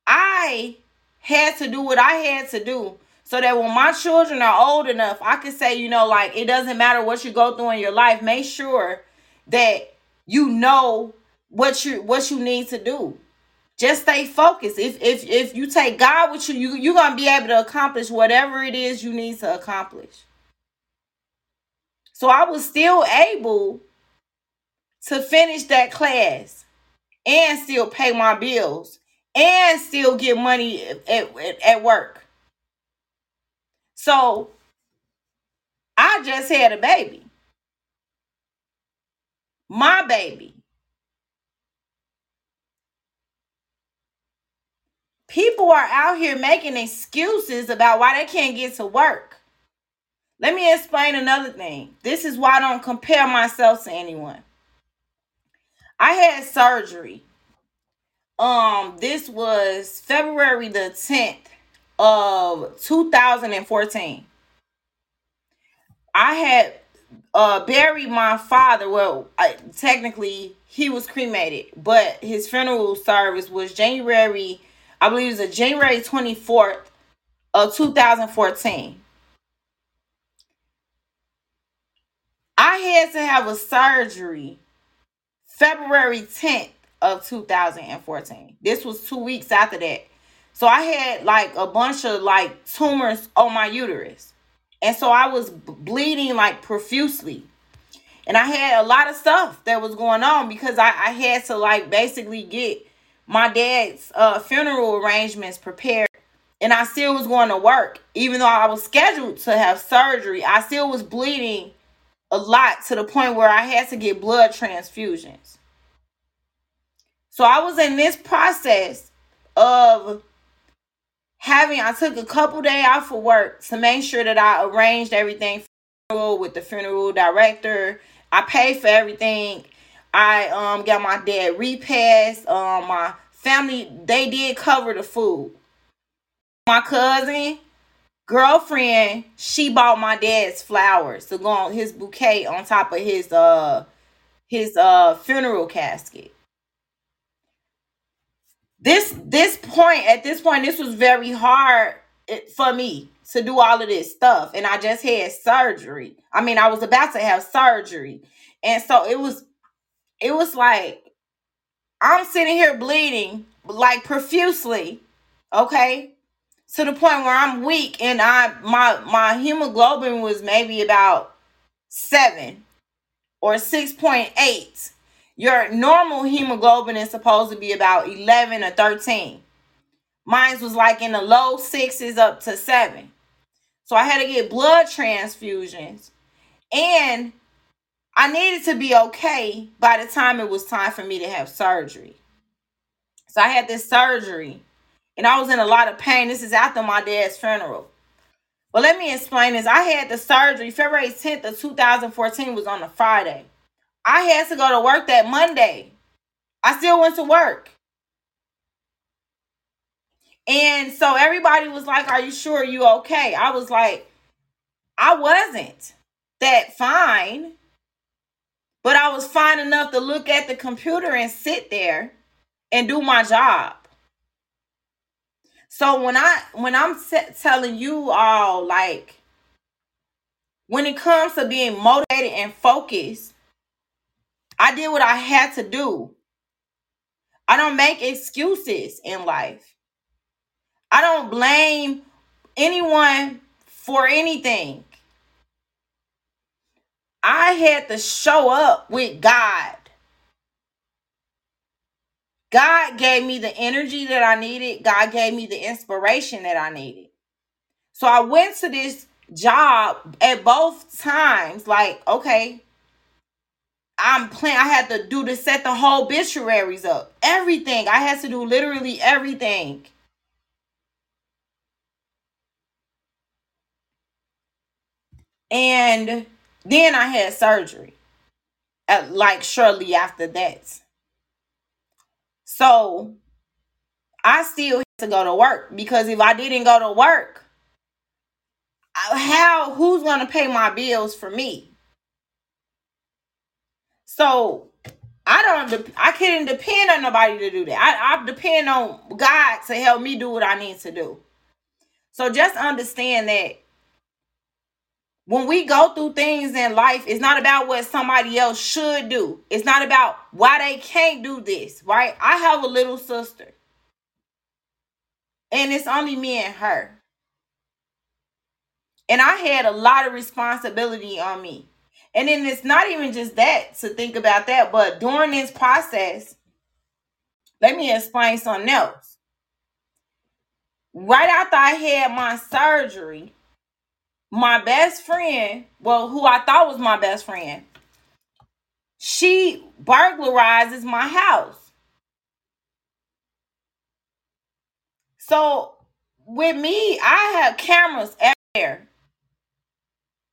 I had to do what I had to do so that when my children are old enough, I can say, you know, like it doesn't matter what you go through in your life, make sure that you know what you what you need to do just stay focused. If if if you take god with you, you you're gonna be able to accomplish whatever it is you need to accomplish. So i was still able to finish that class and still pay my bills and still get money at, at, at work. So i just had a baby. My baby People are out here making excuses about why they can't get to work. Let me explain another thing. This is why I don't compare myself to anyone. I had surgery. Um, this was February the 10th of 2014. I had uh buried my father. Well, I, technically he was cremated, but his funeral service was January I believe it was a January 24th of 2014. I had to have a surgery February 10th of 2014. This was two weeks after that. So I had like a bunch of like tumors on my uterus. And so I was bleeding like profusely. And I had a lot of stuff that was going on because I, I had to like basically get my dad's uh, funeral arrangements prepared and I still was going to work. Even though I was scheduled to have surgery, I still was bleeding a lot to the point where I had to get blood transfusions. So I was in this process of having I took a couple day off for work to make sure that I arranged everything with the funeral director. I paid for everything I um got my dad repassed. Um, my family they did cover the food. My cousin girlfriend she bought my dad's flowers to go on his bouquet on top of his uh his uh funeral casket. This this point at this point this was very hard for me to do all of this stuff and I just had surgery. I mean I was about to have surgery. And so it was it was like I'm sitting here bleeding like profusely, okay? To the point where I'm weak and I my my hemoglobin was maybe about 7 or 6.8. Your normal hemoglobin is supposed to be about 11 or 13. Mine was like in the low sixes up to 7. So I had to get blood transfusions and I needed to be okay by the time it was time for me to have surgery. So I had this surgery and I was in a lot of pain. This is after my dad's funeral. But let me explain this. I had the surgery February 10th of 2014 was on a Friday. I had to go to work that Monday. I still went to work. And so everybody was like, Are you sure you okay? I was like, I wasn't that fine, but I was fine enough to look at the computer and sit there and do my job. So when I when I'm telling you all like when it comes to being motivated and focused, I did what I had to do. I don't make excuses in life. I don't blame anyone for anything. I had to show up with God. God gave me the energy that I needed. God gave me the inspiration that I needed. So I went to this job at both times, like, okay, I'm playing. I had to do to set the whole obituaries up. Everything. I had to do literally everything. And then I had surgery. At, like shortly after that. So I still had to go to work because if I didn't go to work, uh, how who's going to pay my bills for me? So I don't I couldn't depend on nobody to do that. I, I depend on God to help me do what I need to do. So just understand that when we go through things in life, it's not about what somebody else should do. It's not about why they can't do this, right? I have a little sister. And it's only me and her. And I had a lot of responsibility on me. And then it's not even just that to think about that, but during this process, let me explain something else. Right after I had my surgery, my best friend, well, who I thought was my best friend, she burglarizes my house. So with me, I have cameras everywhere.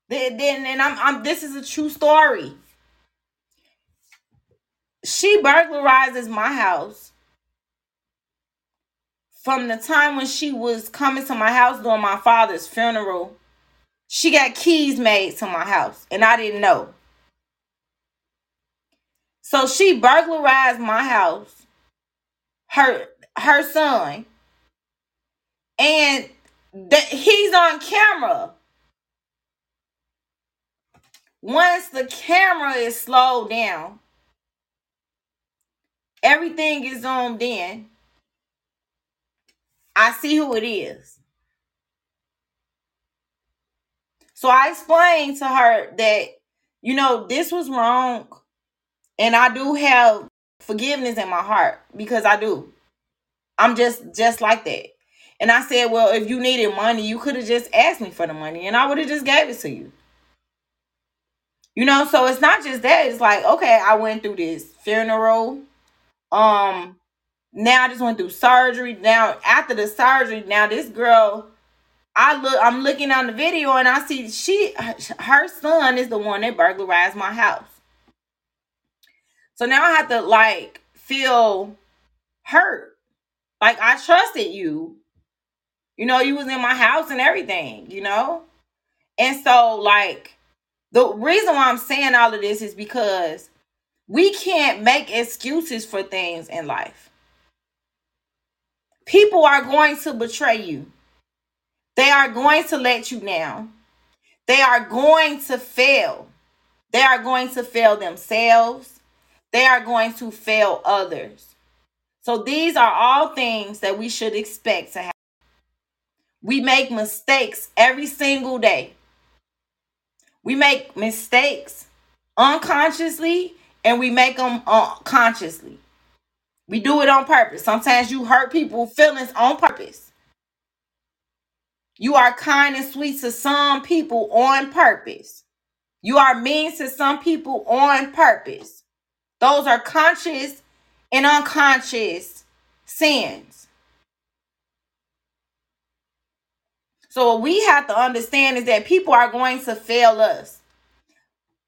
Then, then and I'm, I'm this is a true story. She burglarizes my house from the time when she was coming to my house during my father's funeral she got keys made to my house, and I didn't know. So she burglarized my house, her her son, and that he's on camera. Once the camera is slowed down, everything is zoomed in. I see who it is. So I explained to her that, you know, this was wrong. And I do have forgiveness in my heart because I do. I'm just just like that. And I said, well, if you needed money, you could have just asked me for the money and I would have just gave it to you. You know, so it's not just that. It's like, okay, I went through this funeral. Um, now I just went through surgery. Now after the surgery, now this girl I look, I'm looking on the video and I see she, her son is the one that burglarized my house. So now I have to like feel hurt. Like I trusted you. You know, you was in my house and everything, you know? And so like the reason why I'm saying all of this is because we can't make excuses for things in life. People are going to betray you. They are going to let you down. They are going to fail. They are going to fail themselves. They are going to fail others. So these are all things that we should expect to happen. We make mistakes every single day. We make mistakes unconsciously and we make them consciously. We do it on purpose. Sometimes you hurt people feelings on purpose. You are kind and sweet to some people on purpose. You are mean to some people on purpose. Those are conscious and unconscious sins. So what we have to understand is that people are going to fail us.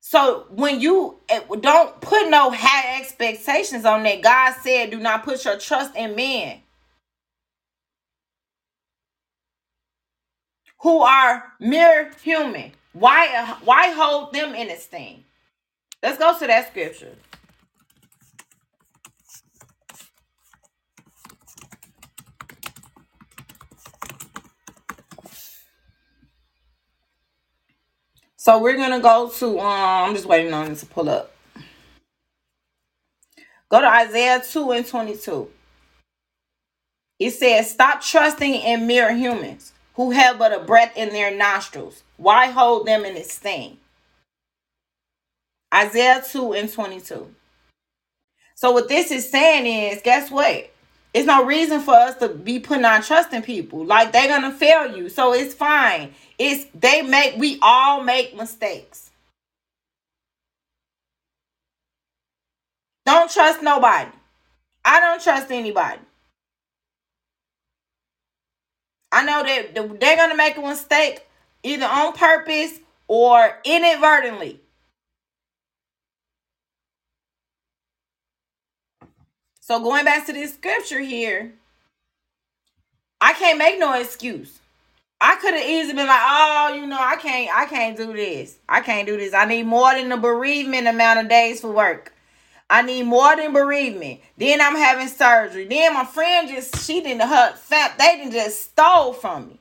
So when you eh, don't put no high expectations on that, God said, do not put your trust in men who are mere human. Why why hold them in esteem? Let's go to that scripture. So we're gonna go to um I'm just waiting on it to pull up. Go to Isaiah 2 and 22. It says, Stop trusting in mere humans who have but a breath in their nostrils. Why hold them in esteem? Isaiah 2 and 22. So what this is saying is, guess what? It's no reason for us to be putting our trust in people. Like they're gonna fail you. So it's fine. It's they make we all make mistakes. Don't trust nobody. I don't trust anybody. I know that they're gonna make a mistake either on purpose or inadvertently. So going back to this scripture here, I can't make no excuse. I could have easily been like, oh, you know, I can't, I can't do this. I can't do this. I need more than the bereavement amount of days for work. I need more than bereavement. Then I'm having surgery. Then my friend just, she didn't hurt fat. They didn't just stole from me.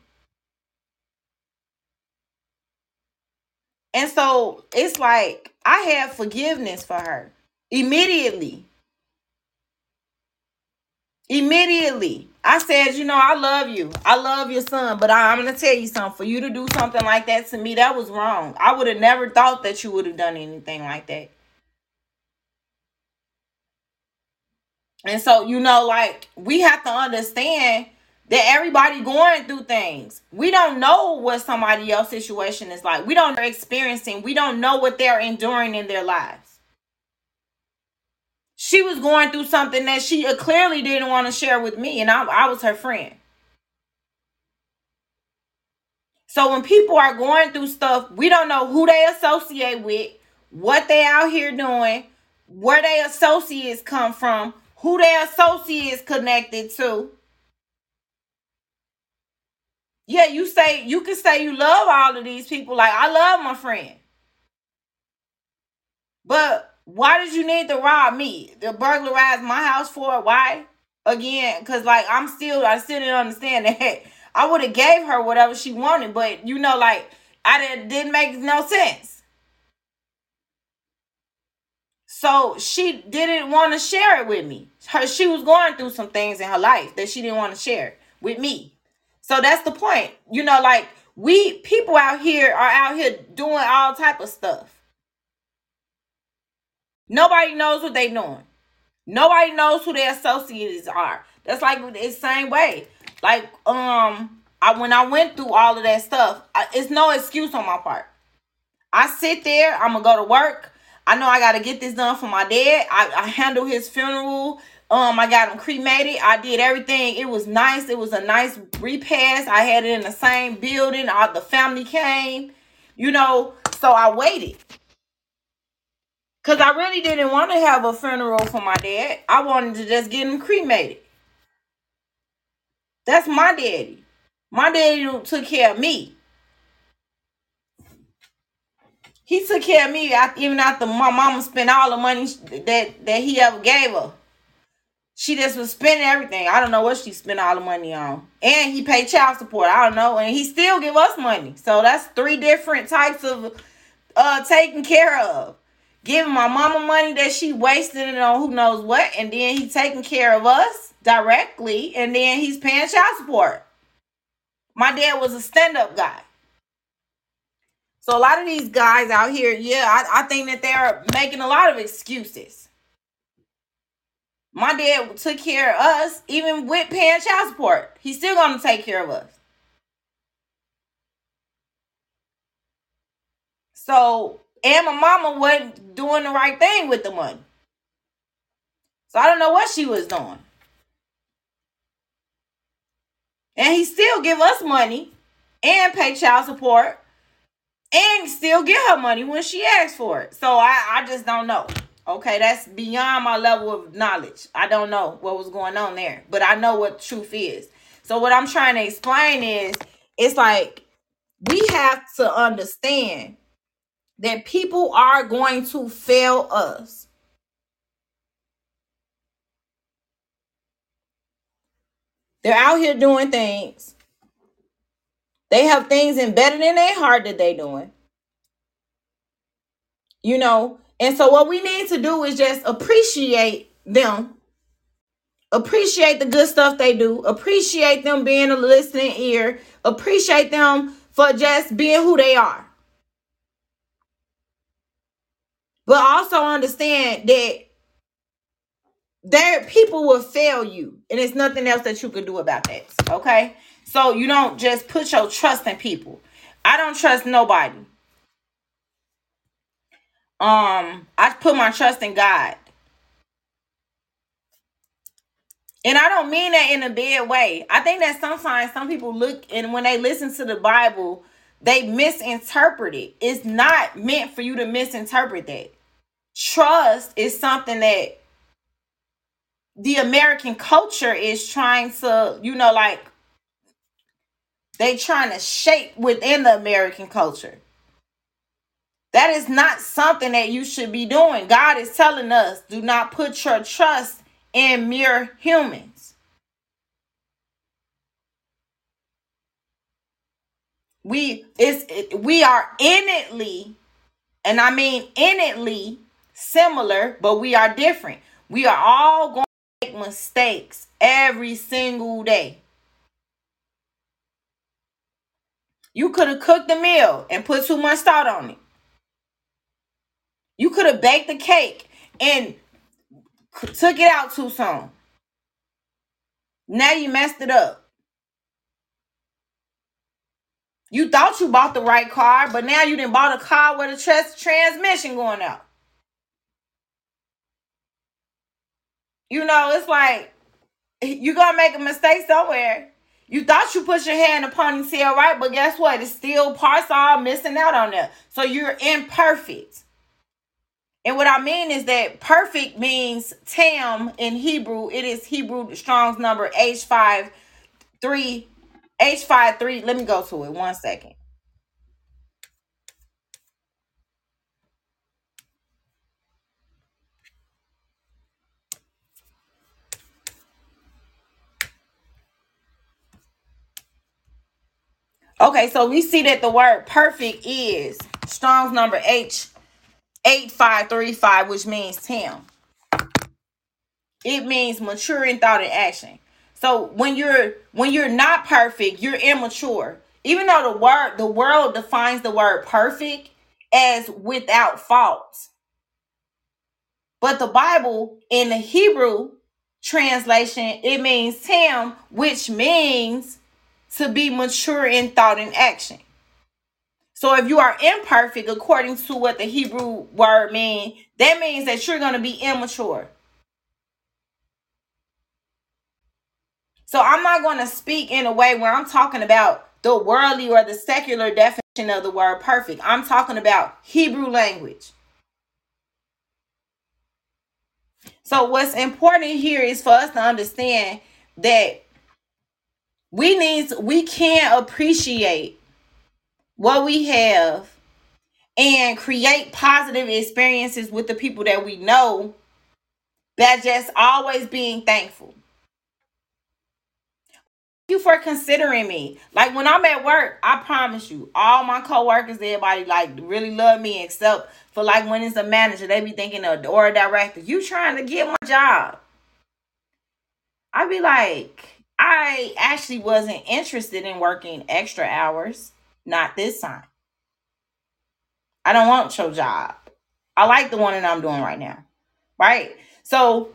And so it's like I have forgiveness for her immediately. Immediately. I said, you know, I love you. I love your son, but I, am to tell you something. For you to do something like that to me, that was wrong. I would have never thought that you would have done anything like that. And so, you know, like, we have to understand that everybody going through things. We don't know what somebody else's situation is like. We don't know experiencing. We don't know what they're enduring in their lives she was going through something that she uh, clearly didn't want to share with me, and I, I was her friend. So when people are going through stuff, we don't know who they associate with, what they out here doing, where their associates come from, who their associates connected to. Yeah, you say you can say you love all of these people. Like I love my friend. But why did you need to rob me? To burglarize my house for? Why? Again, because like I'm still I still didn't understand that. *laughs* I would have gave her whatever she wanted, but you know, like I didn't didn't make no sense. So she didn't want to share it with me. Her she was going through some things in her life that she didn't want to share with me. So that's the point. You know, like we people out here are out here doing all type of stuff. Nobody knows what they doing. Nobody knows who their associates are. That's like the same way. Like um, I when I went through all of that stuff, I, it's no excuse on my part. I sit there. I'm gonna go to work. I know I got to get this done for my dad. I, I handle his funeral. Um, I got him cremated. I did everything. It was nice. It was a nice repast. I had it in the same building. All the family came. You know, so I waited. Cause I really didn't want to have a funeral for my dad. I wanted to just get him cremated. That's my daddy. My daddy took care of me. He took care of me even after my mama spent all the money that, that he ever gave her. She just was spending everything. I don't know what she spent all the money on. And he paid child support. I don't know. And he still give us money. So that's three different types of uh taking care of giving my mama money that she wasted it on who knows what, and then he's taking care of us directly, and then he's paying child support. My dad was a stand-up guy. So a lot of these guys out here, yeah, I, I think that they're making a lot of excuses. My dad took care of us, even with paying child support. He's still gonna take care of us. So and my mama wasn't doing the right thing with the money. So I don't know what she was doing. And he still give us money. and pay child support and still get her money when she asks for it. So I, I just don't know. Okay, that's beyond my level of knowledge. I don't know what was going on there, but I know what truth is. So what I'm trying to explain is it's like we have to understand that people are going to fail us. They're out here doing things. They have things embedded in their heart that they're doing. You know, and so what we need to do is just appreciate them. Appreciate the good stuff they do. Appreciate them being a listening ear. Appreciate them for just being who they are. But also understand that there people will fail you and there's nothing else that you can do about that okay so you don't just put your trust in people. I don't trust nobody. Um i put my trust in god. And i don't mean that in a bad way. I think that sometimes some people look and when they listen to the bible they misinterpret it. It's not meant for you to misinterpret that. Trust is something that the American culture is trying to, you know, like they trying to shape within the American culture. That is not something that you should be doing. God is telling us, do not put your trust in mere humans. We is we are innately, and I mean innately similar, but we are different. We are all going to make mistakes every single day. You could have cooked the meal and put too much thought on it. You could have baked the cake and took it out too soon. Now you messed it up. You thought you bought the right car, but now you didn't bought a car with a trans- transmission going out. You know, it's like you're gonna make a mistake somewhere. You thought you put your hand in the ponytail right, but guess what? It's still parts all missing out on there. So you're imperfect. And what I mean is that perfect means tam in Hebrew. It is Hebrew Strong's number H5 3 H5 3. Let me go to it one second. Okay, so we see that the word perfect is Strong's number H 8535, which means tam. It means mature in thought and action. So when you're when you're not perfect, you're immature. Even though the word the world defines the word perfect as without fault. But the Bible in the Hebrew translation, it means tam, which means to be mature in thought and action. So if you are imperfect according to what the Hebrew word means, that means that you're going to be immature. So I'm not going to speak in a way where I'm talking about the worldly or the secular definition of the word perfect. I'm talking about Hebrew language. So what's important here is for us to understand that we need we can't appreciate what we have and create positive experiences with the people that we know that just always being thankful Thank you for considering me. Like when I'm at work, I promise you, all my coworkers, everybody like really love me, except for like when it's a manager, they be thinking of or a director. You trying to get my job? I be like, I actually wasn't interested in working extra hours. Not this time. I don't want your job. I like the one that I'm doing right now. Right? So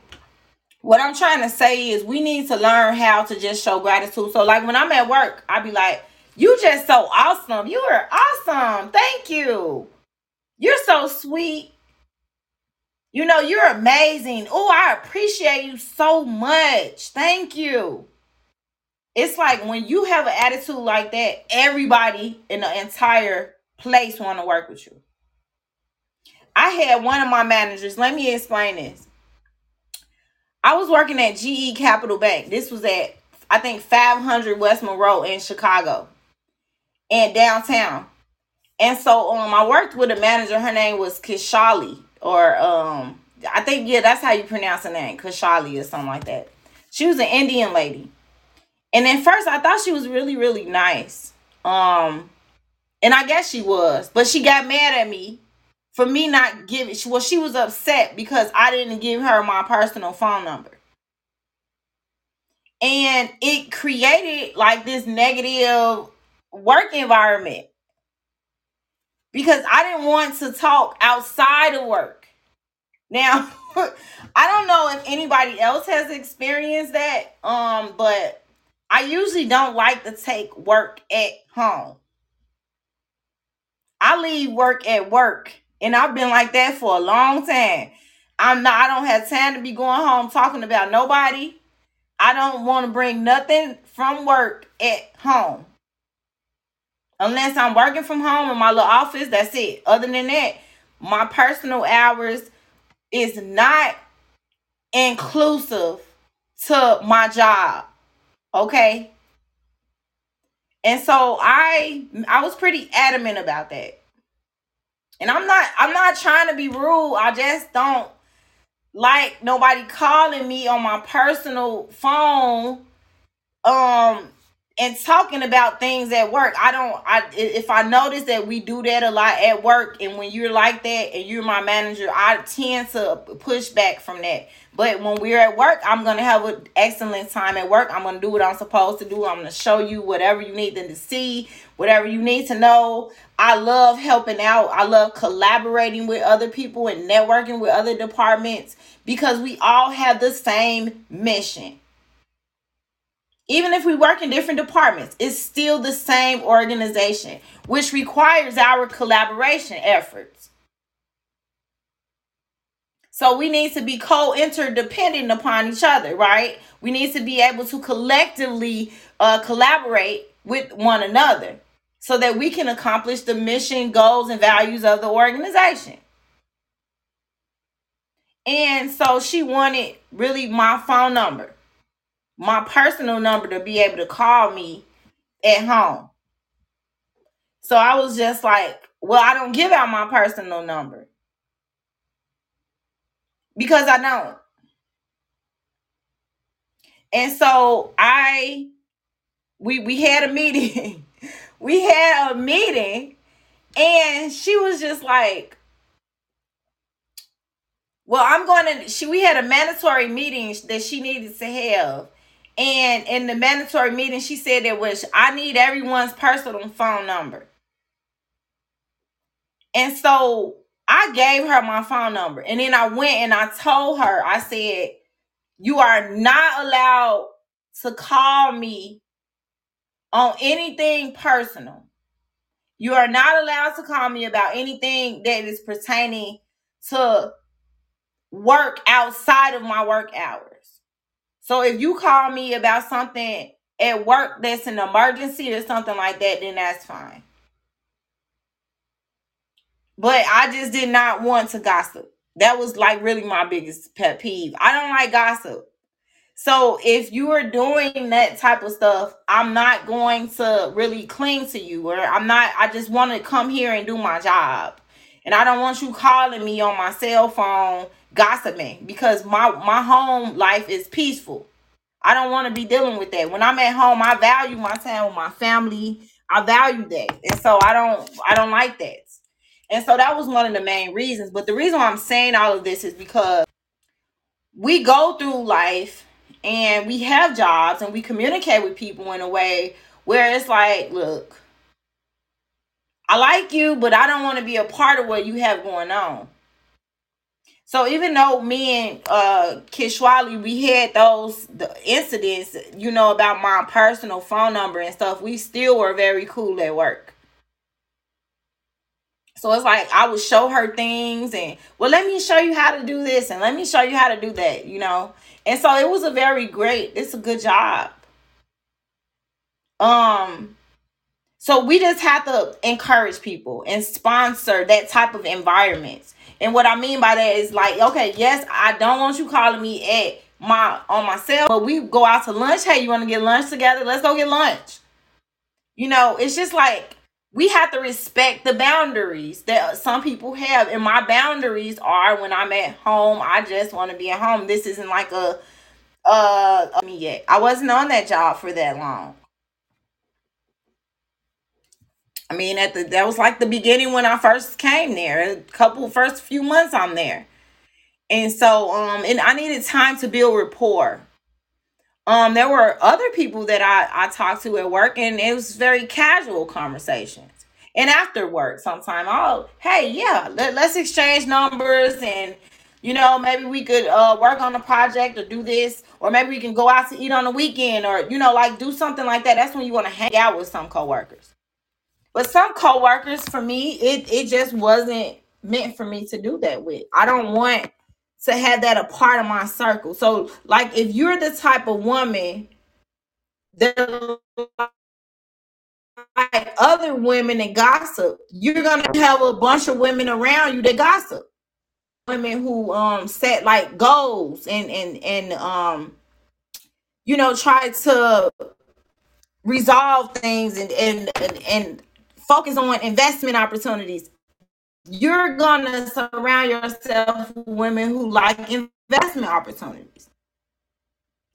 what I'm trying to say is we need to learn how to just show gratitude. So like when I'm at work, I'd be like, you just so awesome. You are awesome. Thank you. You're so sweet. You know, you're amazing. Oh, I appreciate you so much. Thank you. It's like when you have an attitude like that, everybody in the entire place want to work with you. I had one of my managers, let me explain this. I was working at GE Capital Bank. This was at I think 500 West Monroe in Chicago and downtown. And so um I worked with a manager, her name was Kishali or um I think yeah, that's how you pronounce her name, Kishali or something like that. She was an Indian lady. And at first I thought she was really, really nice. Um, and I guess she was, but she got mad at me for me not giving well, she was upset because I didn't give her my personal phone number. And it created like this negative work environment because I didn't want to talk outside of work. Now, *laughs* I don't know if anybody else has experienced that, um, but I usually don't like to take work at home. I leave work at work, and I've been like that for a long time. I'm not. I don't have time to be going home talking about nobody. I don't want to bring nothing from work at home. Unless I'm working from home in my little office, that's it. Other than that, my personal hours is not inclusive to my job. Okay. And so I I was pretty adamant about that. And I'm not I'm not trying to be rude. I just don't like nobody calling me on my personal phone um and talking about things at work. I don't i if i notice that we do that a lot at work and when you're like that and you're my manager i tend to push back from that. But when we're at work i'm gonna have an excellent time at work. I'm gonna do what i'm supposed to do. I'm gonna show you whatever you need them to see whatever you need to know. I love helping out. I love collaborating with other people and networking with other departments because we all have the same mission even if we work in different departments, it's still the same organization, which requires our collaboration efforts. So we need to be co interdependent upon each other, right? We need to be able to collectively uh, collaborate with one another so that we can accomplish the mission, goals, and values of the organization. And so she wanted really my phone number my personal number to be able to call me at home. So I was just like, well, I don't give out my personal number because I don't. And so I we we had a meeting. *laughs* we had a meeting and she was just like well i'm going to she we had a mandatory meeting that she needed to have and in the mandatory meeting, she said that was I need everyone's personal phone number. And so I gave her my phone number. And then I went and I told her, I said, you are not allowed to call me on anything personal. You are not allowed to call me about anything that is pertaining to work outside of my work hours. So if you call me about something at work that's an emergency or something like that, then that's fine. But I just did not want to gossip. That was like really my biggest pet peeve. I don't like gossip. So if you are doing that type of stuff, I'm not going to really cling to you or I'm not I just want to come here and do my job. And I don't want you calling me on my cell phone gossiping because my my home life is peaceful. I don't want to be dealing with that. When I'm at home, I value my time with my family. I value that. And so I don't I don't like that. And so that was one of the main reasons. But the reason why I'm saying all of this is because we go through life and we have jobs and we communicate with people in a way where it's like, look, I like you, but I don't want to be a part of what you have going on. So even though me and uh Kishwali we had those the incidents, you know, about my personal phone number and stuff, we still were very cool at work. So it's like I would show her things and well, let me show you how to do this and let me show you how to do that, you know. And so it was a very great, it's a good job. Um, so we just have to encourage people and sponsor that type of environment. And what I mean by that is like, okay, yes, I don't want you calling me at my on my cell, but we go out to lunch. Hey, you want to get lunch together? Let's go get lunch. You know, it's just like we have to respect the boundaries that some people have. And my boundaries are when I'm at home, I just want to be at home. This isn't like a uh me yet. I wasn't on that job for that long. I mean, at the that was like the beginning when I first came there. A couple first few months I'm there, and so um, and I needed time to build rapport. Um, there were other people that I I talked to at work, and it was very casual conversations. And after work, sometime, oh, hey, yeah, let, let's exchange numbers, and you know, maybe we could uh work on a project or do this, or maybe we can go out to eat on the weekend, or you know, like do something like that. That's when you want to hang out with some coworkers. But some coworkers, for me, it it just wasn't meant for me to do that with. I don't want to have that a part of my circle. So, like, if you're the type of woman that like other women and gossip, you're gonna have a bunch of women around you that gossip. Women who um set like goals and and and um you know try to resolve things and and and, and focus on investment opportunities. You're gonna surround yourself with women who like investment opportunities.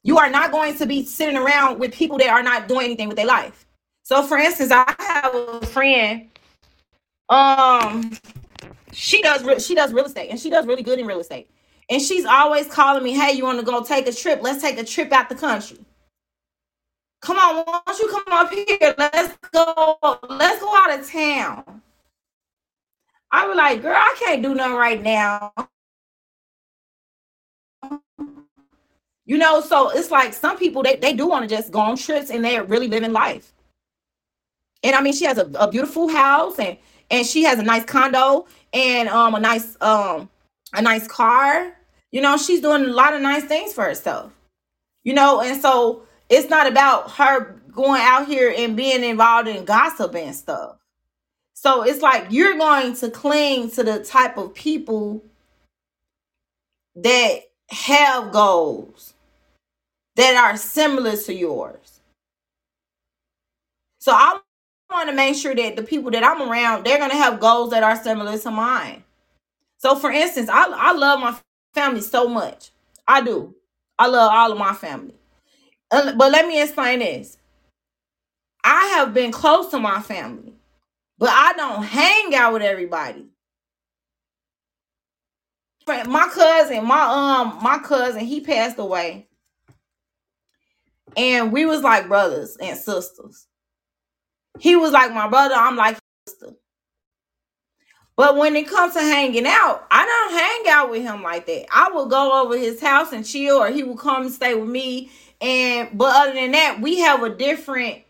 You are not going to be sitting around with people that are not doing anything with their life. So, for instance, I have a friend. Um, she does she does real estate, and she does really good in real estate. And she's always calling me, "Hey, you want to go take a trip? Let's take a trip out the country." Come on, why don't you come up here? Let's go. Let's go out of town. I was like, girl, I can't do nothing right now. You know, so it's like some people they, they do want to just go on trips and they're really living life. And I mean, she has a, a beautiful house and and she has a nice condo and um a nice um a nice car. You know, she's doing a lot of nice things for herself. You know, and so it's not about her going out here and being involved in gossip and stuff. So it's like you're going to cling to the type of people that have goals that are similar to yours. So I want to make sure that the people that I'm around, they're going to have goals that are similar to mine. So for instance, I, I love my family so much. I do. I love all of my family. Uh, but let me explain this. I have been close to my family, but I don't hang out with everybody. My cousin, my um, my cousin, he passed away, and we was like brothers and sisters. He was like my brother. I'm like sister. But when it comes to hanging out, I don't hang out with him like that. I will go over his house and chill, or he will come and stay with me and but other than that, we have a different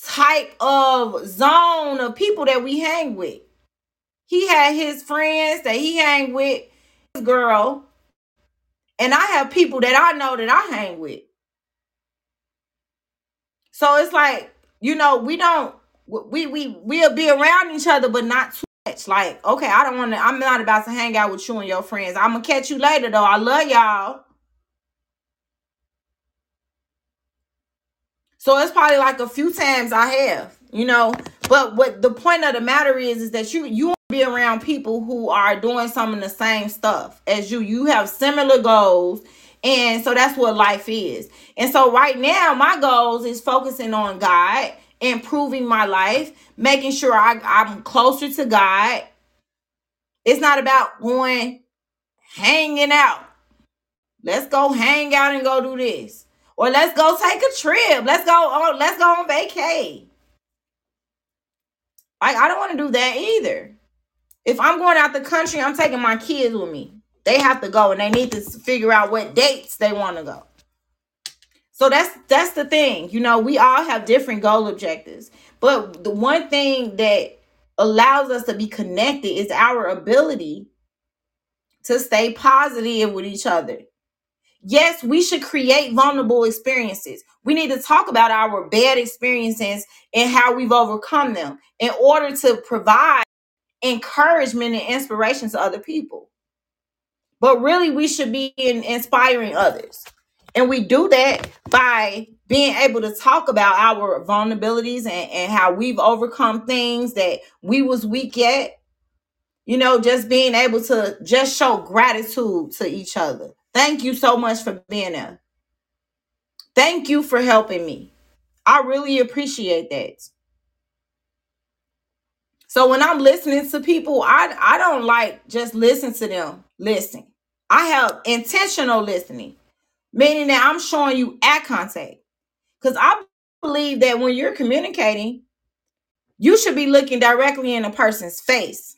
type of zone of people that we hang with. He had his friends that he hang with, his girl, and I have people that I know that I hang with. So it's like, you know, we don't we we we'll be around each other, but not too much. Like, okay, I don't want to. I'm not about to hang out with you and your friends. I'm gonna catch you later, though. I love y'all. So it's probably like a few times I have, you know. But what the point of the matter is, is that you you want to be around people who are doing some of the same stuff as you. You have similar goals. And so that's what life is. And so right now, my goals is focusing on God, improving my life, making sure I, I'm closer to God. It's not about going hanging out. Let's go hang out and go do this. Or let's go take a trip. Let's go on, let's go on vacay. Like I don't want to do that either. If I'm going out the country, I'm taking my kids with me. They have to go and they need to figure out what dates they want to go. So that's that's the thing. You know, we all have different goal objectives. But the one thing that allows us to be connected is our ability to stay positive with each other Yes, we should create vulnerable experiences. We need to talk about our bad experiences and how we've overcome them in order to provide encouragement and inspiration to other people. But really, we should be in inspiring others. And we do that by being able to talk about our vulnerabilities and, and how we've overcome things that we was weak at. You know, just being able to just show gratitude to each other. Thank you so much for being there. Thank you for helping me. I really appreciate that. So when I'm listening to people, I I don't like just listen to them. Listen. I have intentional listening, meaning that I'm showing you eye contact. Because I believe that when you're communicating, you should be looking directly in a person's face.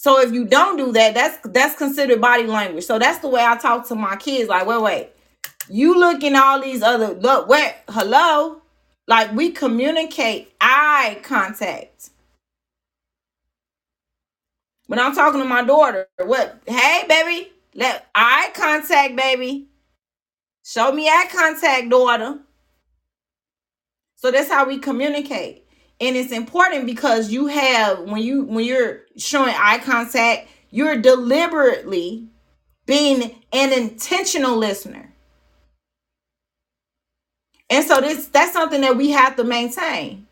So if you don't do that, that's that's considered body language. So that's the way I talk to my kids. Like, wait, wait, you looking all these other look, wait, hello? Like we communicate eye contact. When I'm talking to my daughter, what? Hey, baby, let eye contact, baby. Show me eye contact, daughter. So that's how we communicate. And it's important because you have when you when you're showing eye contact, you're deliberately being an intentional listener. And so this that's something that we have to maintain.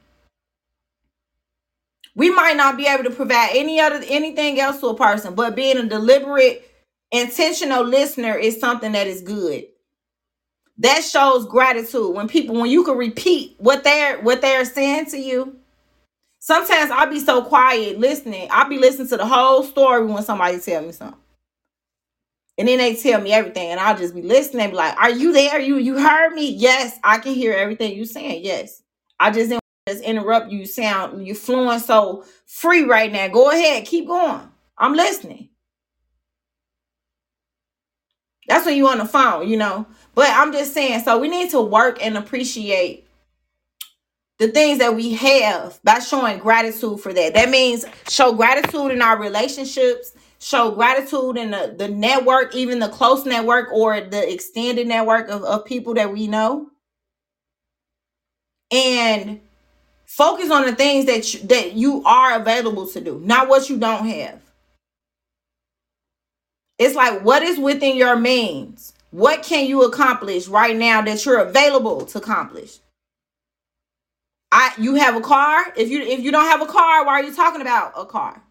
We might not be able to provide any other anything else to a person, but being a deliberate, intentional listener is something that is good. That shows gratitude when people when you can repeat what they're what they're saying to you. Sometimes I'll be so quiet listening. I'll be listening to the whole story when somebody tell me something. And then they tell me everything, and I'll just be listening be like, Are you there? You you heard me? Yes, I can hear everything you saying. Yes. I just didn't just interrupt you. Sound you flowing so free right now. Go ahead, keep going. I'm listening. That's when you on the phone, you know. But I'm just saying, so we need to work and appreciate the things that we have by showing gratitude for that. That means show gratitude in our relationships, show gratitude in the, the network, even the close network or the extended network of, of people that we know. And focus on the things that you, that you are available to do, not what you don't have. It's like what is within your means? What can you accomplish right now that you're available to accomplish? I you have a car? If you if you don't have a car, why are you talking about a car?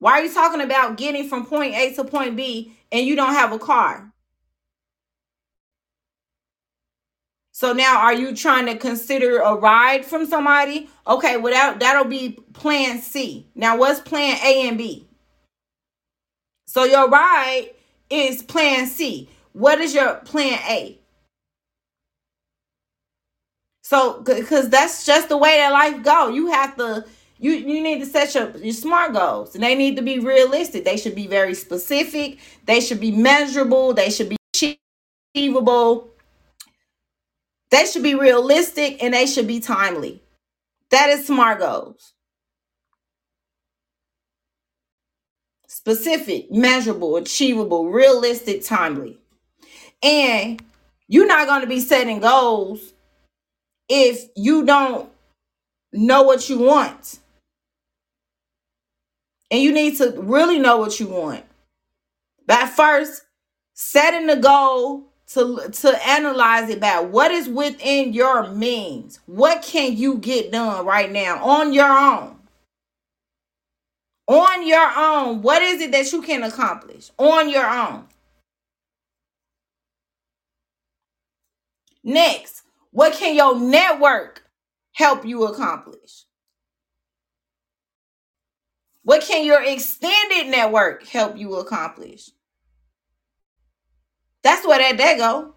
Why are you talking about getting from point A to point B and you don't have a car? So now are you trying to consider a ride from somebody? Okay, without that'll be plan C. Now what's plan A and B? So your ride is plan C. What is your plan A? So because that's just the way that life go. You have to you you need to set your, your smart goals and they need to be realistic. They should be very specific. They should be measurable. They should be achievable. They should be realistic and they should be timely. That is smart goals. Specific, measurable, achievable, realistic, timely. And you're not going to be setting goals if you don't know what you want. And you need to really know what you want. But first, setting the goal to, to analyze it back. What is within your means? What can you get done right now on your own? On your own, what is it that you can accomplish on your own? Next, what can your network help you accomplish? What can your extended network help you accomplish? That's where that, that go.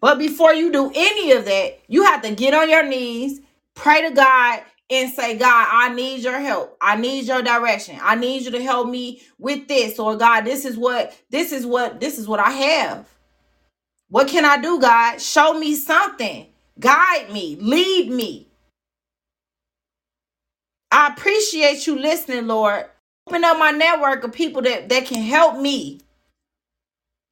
But before you do any of that, you have to get on your knees, pray to God, and say, God, I need your help. I need your direction. I need you to help me with this. Or God, this is what, this is what, this is what I have. What can I do, God? Show me something. Guide me. Lead me. I appreciate you listening, Lord. open up my network of people that, that can help me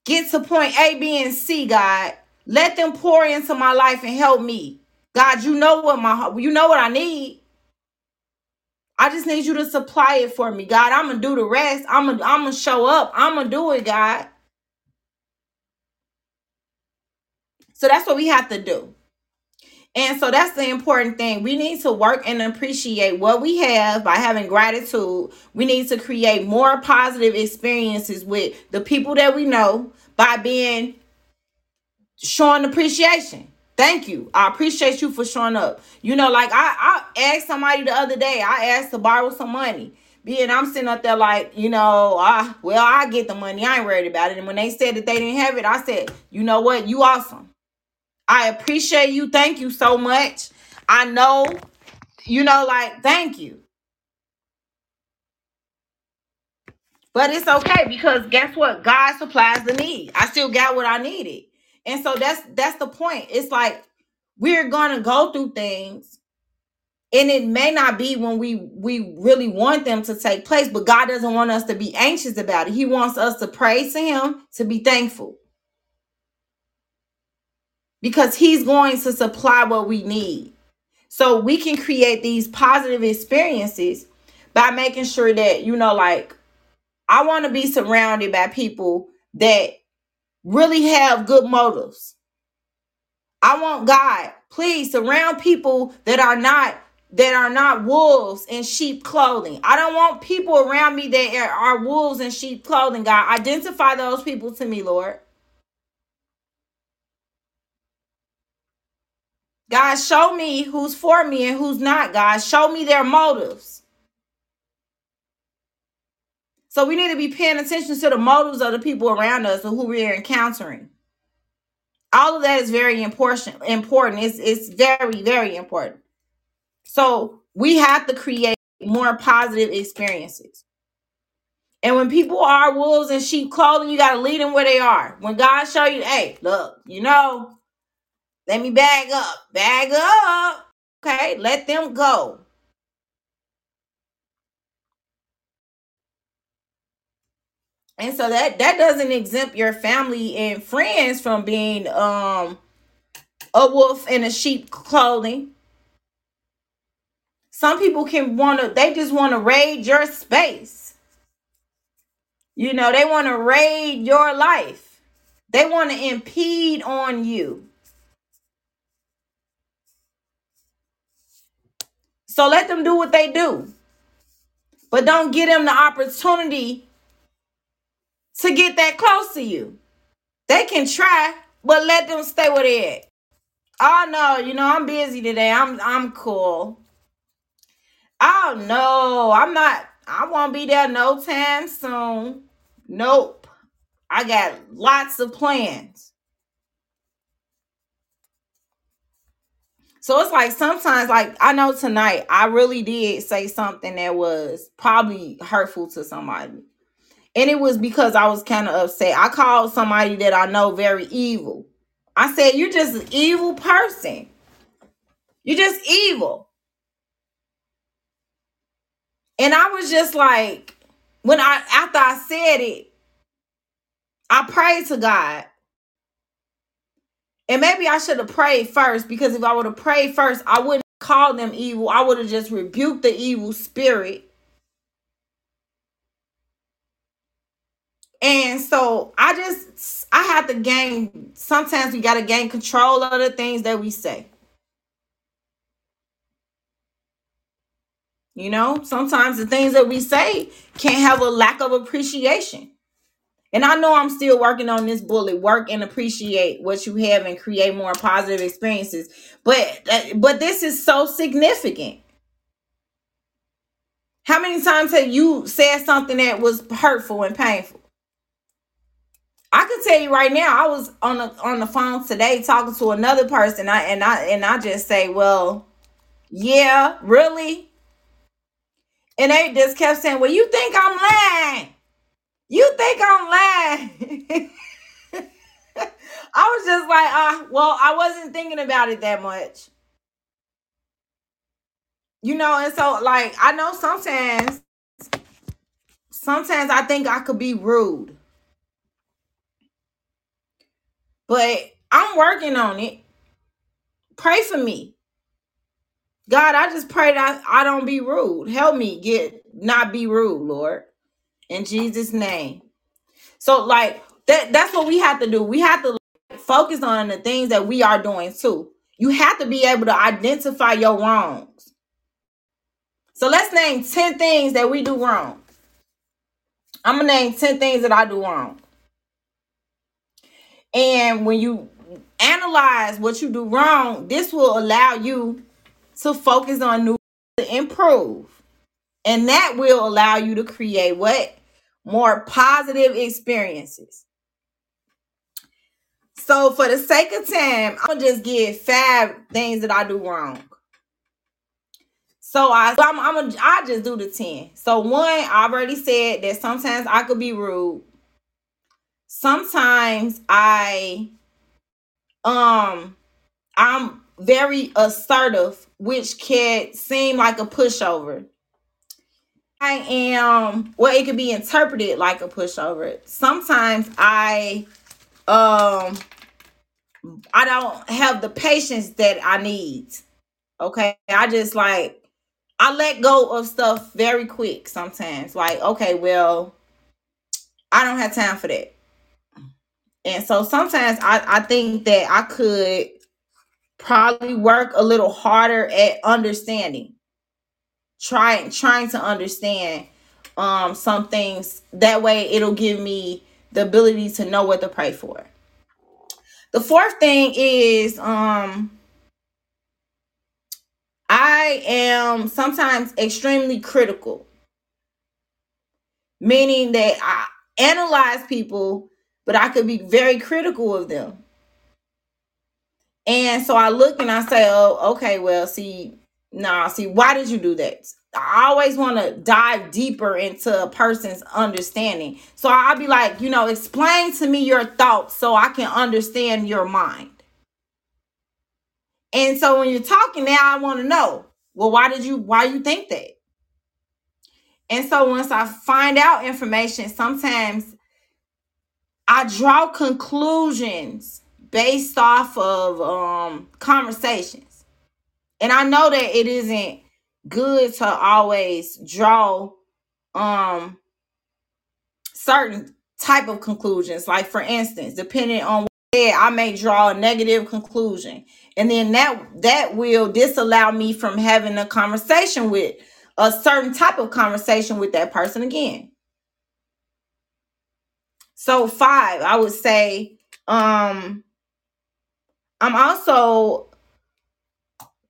get to point A, B, and C, God. Let them pour into my life and help me. God, you know what my you know what I need. I just need you to supply it for me, God. I'm gonna do the rest. I'm gonna I'm gonna show up. I'm gonna do it, God. So that's what we have to do. And so that's the important thing. We need to work and appreciate what we have by having gratitude. We need to create more positive experiences with the people that we know by being showing appreciation. Thank you. I appreciate you for showing up. You know, like I, I asked somebody the other day, I asked to borrow some money. Being I'm sitting up there like, you know, I well, I get the money. I ain't worried about it. And when they said that they didn't have it, I said, you know what? You awesome. I appreciate you. Thank you so much. I know, you know, like, thank you. But it's okay because guess what? God supplies the need. I still got what I needed. And so that's that's the point. It's like we're gonna go through things and it may not be when we we really want them to take place but god doesn't want us to be anxious about it he wants us to praise to him to be thankful because he's going to supply what we need so we can create these positive experiences by making sure that you know like i want to be surrounded by people that really have good motives I want God, please surround people that are not that are not wolves in sheep clothing. I don't want people around me that are wolves in sheep clothing. God, identify those people to me, Lord. God, show me who's for me and who's not, God. Show me their motives. So we need to be paying attention to the motives of the people around us or who we're encountering. All of that is very important important. It's, it's very very important. So we have to create more positive experiences. And when people are wolves in sheep clothing you got to lead them where they are. When god show you hey look you know let me bag up bag up okay let them go and so that that doesn't exempt your family and friends from being um a wolf in a sheep clothing Some people can want to, they just want to raid your space. You know, they want to raid your life. They want to impede on you. So let them do what they do. But don't give them the opportunity to get that close to you. They can try, but let them stay where they at. Oh no, you know, I'm busy today. I'm I'm cool. Oh no, I'm not I won't be there no time soon. Nope. I got lots of plans. So it's like sometimes, like I know tonight, I really did say something that was probably hurtful to somebody. And it was because I was kind of upset. I called somebody that I know very evil. I said, You're just an evil person. You're just evil. And I was just like, when I after I said it, I prayed to God. And maybe I should have prayed first because if I would have prayed first, I wouldn't call them evil. I would have just rebuked the evil spirit. And so I just I have to gain sometimes we gotta gain control of the things that we say. You know, sometimes the things that we say can have a lack of appreciation. And I know I'm still working on this bullet. Work and appreciate what you have and create more positive experiences. But but this is so significant. How many times have you said something that was hurtful and painful? I can tell you right now, I was on the on the phone today talking to another person. I and I and I just say, well, yeah, really. And they just kept saying, well, you think I'm lying? You think I'm lying? *laughs* I was just like, ah, well, I wasn't thinking about it that much. You know, and so like I know sometimes sometimes I think I could be rude. But I'm working on it. Pray for me. God, I just pray that I don't be rude. Help me get not be rude, Lord. In Jesus' name. So like that that's what we have to do. We have to focus on the things that we are doing too. You have to be able to identify your wrongs. So let's name 10 things that we do wrong. I'm gonna name 10 things that I do wrong. And when you analyze what you do wrong, this will allow you to focus on new to improve. And that will allow you to create what? More positive experiences. So for the sake of time, I'm gonna just give five things that I do wrong. So I, I'm, I'm I just do the ten. So one, I already said that sometimes I could be rude. Sometimes I, um, I'm very assertive, which can seem like a pushover. I am, well, it could be interpreted like a pushover. Sometimes I, um, I don't have the patience that I need. Okay. I just like I let go of stuff very quick sometimes. Like, okay, well, I don't have time for that. And so sometimes I, I think that I could probably work a little harder at understanding. Trying trying to understand um some things. That way it'll give me the ability to know what to pray for. The fourth thing is um I am sometimes extremely critical, meaning that I analyze people, but I could be very critical of them. And so I look and I say, oh, okay, well, see, nah, see, why did you do that? I always want to dive deeper into a person's understanding. So I'll be like, you know, explain to me your thoughts so I can understand your mind. And so when you're talking now, I want to know, well, why did you why you think that? And so once I find out information, sometimes I draw conclusions based off of um conversations. And I know that it isn't good to always draw um certain type of conclusions. Like for instance, depending on what I may draw a negative conclusion and then that that will disallow me from having a conversation with a certain type of conversation with that person again so five i would say um i'm also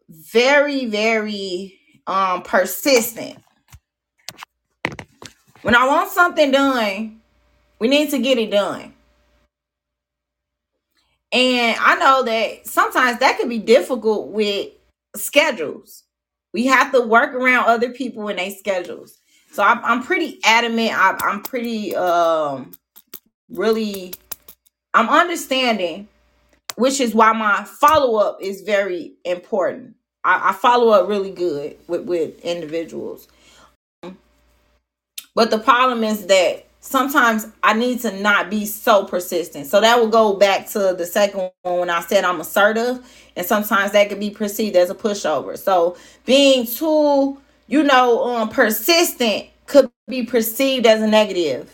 very very um persistent when i want something done we need to get it done and I know that sometimes that can be difficult with schedules. We have to work around other people and their schedules. So I'm, I'm pretty adamant. I'm, I'm pretty um really I'm understanding, which is why my follow up is very important. I, I follow up really good with with individuals. But the problem is that sometimes I need to not be so persistent. So that will go back to the second one when I said I'm assertive, and sometimes that could be perceived as a pushover. So being too, you know, um, persistent could be perceived as a negative.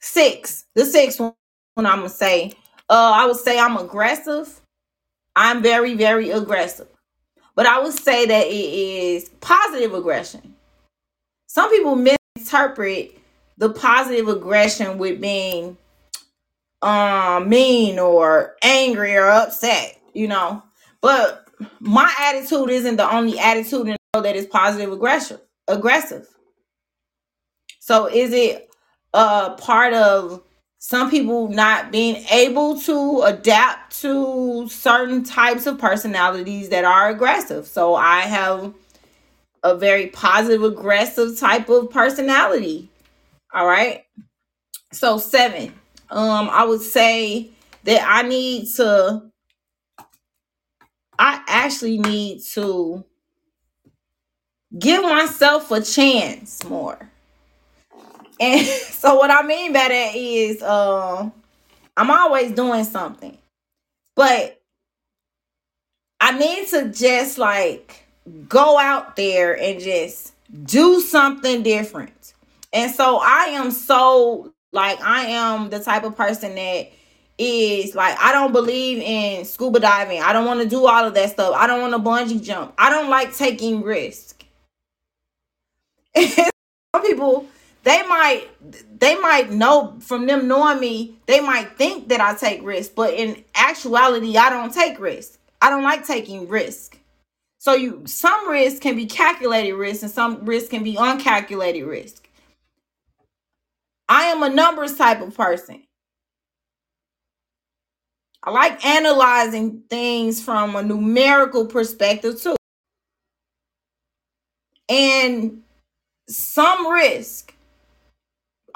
Six, the sixth one I'm gonna say, uh, I would say I'm aggressive. I'm very, very aggressive, but I would say that it is positive aggression. Some people misinterpret the positive aggression with being um mean or angry or upset, you know. But my attitude isn't the only attitude in that is positive aggression aggressive. So is it a part of some people not being able to adapt to certain types of personalities that are aggressive? So I have a very positive, aggressive type of personality. All right. So seven. Um, I would say that I need to I actually need to give myself a chance more. And *laughs* so what I mean by that is um I'm always doing something. But I need to just like go out there and just do something different. And so I am so like I am the type of person that is like I don't believe in scuba diving. I don't want to do all of that stuff. I don't want to bungee jump. I don't like taking risk. *laughs* Some people they might they might know from them knowing me, they might think that I take risks, but in actuality, I don't take risks. I don't like taking risk. So you some risk can be calculated risk and some risk can be uncalculated risk. I am a numbers type of person. I like analyzing things from a numerical perspective too. And some risk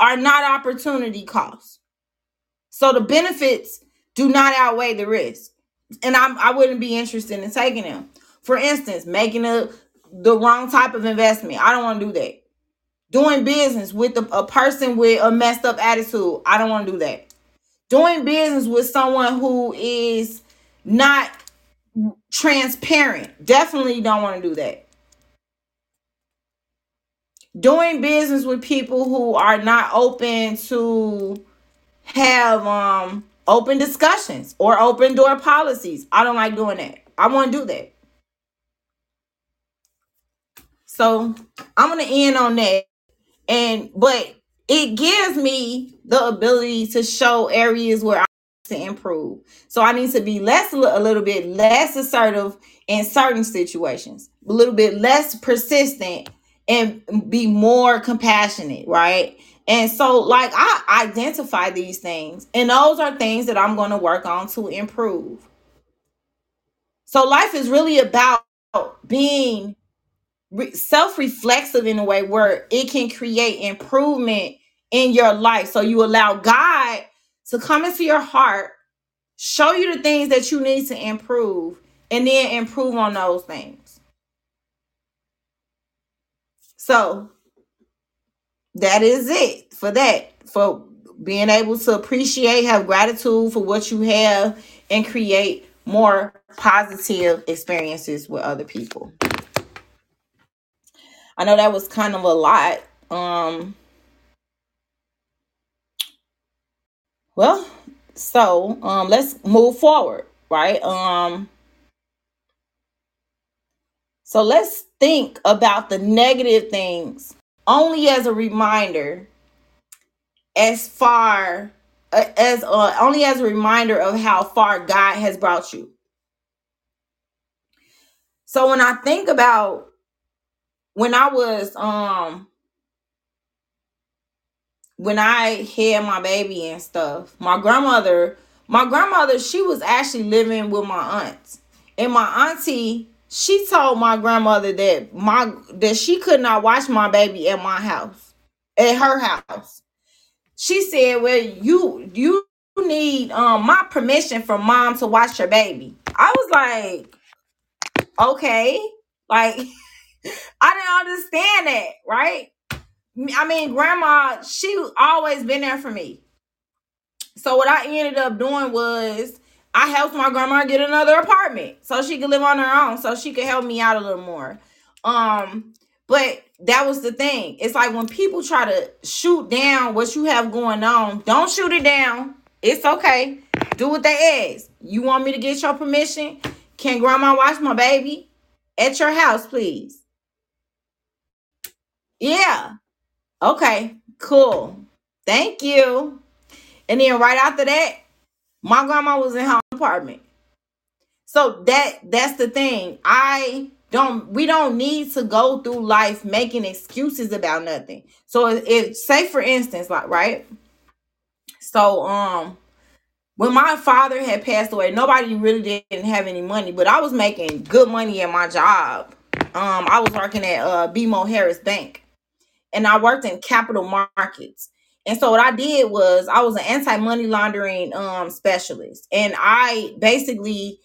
are not opportunity costs. So the benefits do not outweigh the risk. And I'm, I wouldn't be interested in taking them. For instance, making a the wrong type of investment. I don't want to do that. Doing business with a, a person with a messed up attitude. I don't want to do that. Doing business with someone who is not transparent. Definitely don't want to do that doing business with people who are not open to have um open discussions or open door policies. I don't like doing that. I want to do that. So I'm gonna end on that. And but it gives me the ability to show areas where I need to improve. So I need to be less a little bit less assertive in certain situations, a little bit less persistent and be more compassionate, right? And so, like, I identify these things, and those are things that I'm going to work on to improve. So, life is really about being self reflexive in a way where it can create improvement in your life. So, you allow God to come into your heart, show you the things that you need to improve, and then improve on those things. So that is it for that. For being able to appreciate, have gratitude for what you have, and create more positive experiences with other people. I know that was kind of a lot. Um well, so um let's move forward, right? Um so let's think about the negative things only as a reminder as far uh, as uh, only as a reminder of how far God has brought you. So when I think about when I was um when I had my baby and stuff, my grandmother, my grandmother, she was actually living with my aunts. And my auntie she told my grandmother that my that she could not watch my baby at my house at her house. She said well you you need um my permission from mom to watch your baby. I was like okay. Like *laughs* i didn't understand that right? I mean grandma she always been there for me. So what i ended up doing was I helped my grandma get another apartment so she could live on her own, so she could help me out a little more. Um, but that was the thing. It's like when people try to shoot down what you have going on, don't shoot it down. It's okay. Do what they ask. You want me to get your permission? Can grandma watch my baby at your house, please? Yeah. Okay, cool. Thank you. And then right after that, my grandma was in apartment. So that that's the thing. I don't we don't need to go through life making excuses about nothing. So if say for instance, like right? So um when my father had passed away, nobody really didn't have any money, but I was making good money at my job. Um, I was working at uh BMO Harris Bank and I worked in capital markets. And so what I did was I was an anti-money laundering um specialist and I basically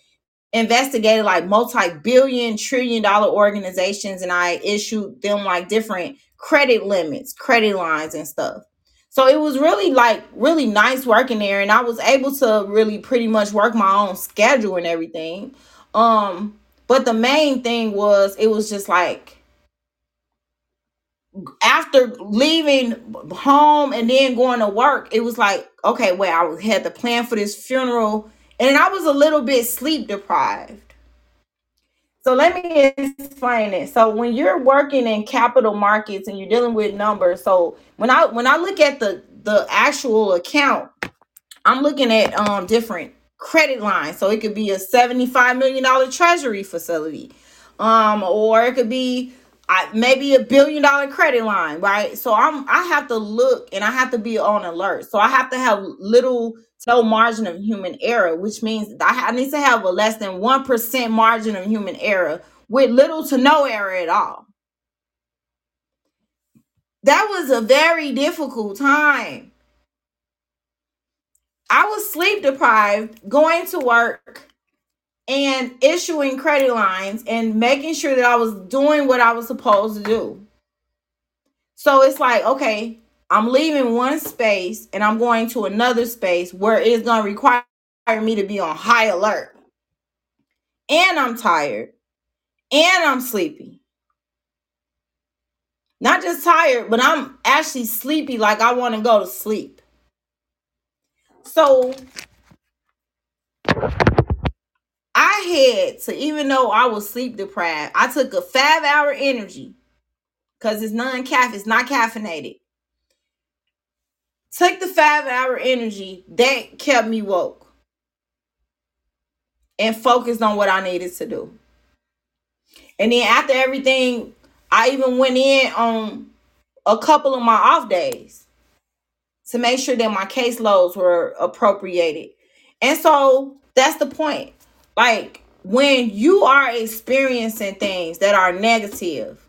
investigated like multi-billion trillion dollar organizations and I issued them like different credit limits, credit lines, and stuff. So it was really like really nice working there, and I was able to really pretty much work my own schedule and everything. Um, but the main thing was it was just like after leaving home and then going to work, it was like, okay, well, I had to plan for this funeral, and I was a little bit sleep deprived. So let me explain it. So when you're working in capital markets and you're dealing with numbers, so when I when I look at the the actual account, I'm looking at um different credit lines. So it could be a 75 million dollar treasury facility. Um or it could be I, maybe a billion dollar credit line, right? So I'm I have to look and I have to be on alert. So I have to have little no margin of human error, which means I, I need to have a less than one percent margin of human error with little to no error at all. That was a very difficult time. I was sleep deprived, going to work and issuing credit lines and making sure that I was doing what I was supposed to do. So it's like, okay, I'm leaving one space and I'm going to another space where it's going to require me to be on high alert. And I'm tired. And I'm sleepy. Not just tired, but I'm actually sleepy like I want to go to sleep. So I had to, even though I was sleep deprived, I took a five hour energy because it's non caffeine, it's not caffeinated. Take the five hour energy that kept me woke and focused on what I needed to do. And then after everything, I even went in on a couple of my off days to make sure that my caseloads were appropriated. And so that's the point. Like when you are experiencing things that are negative,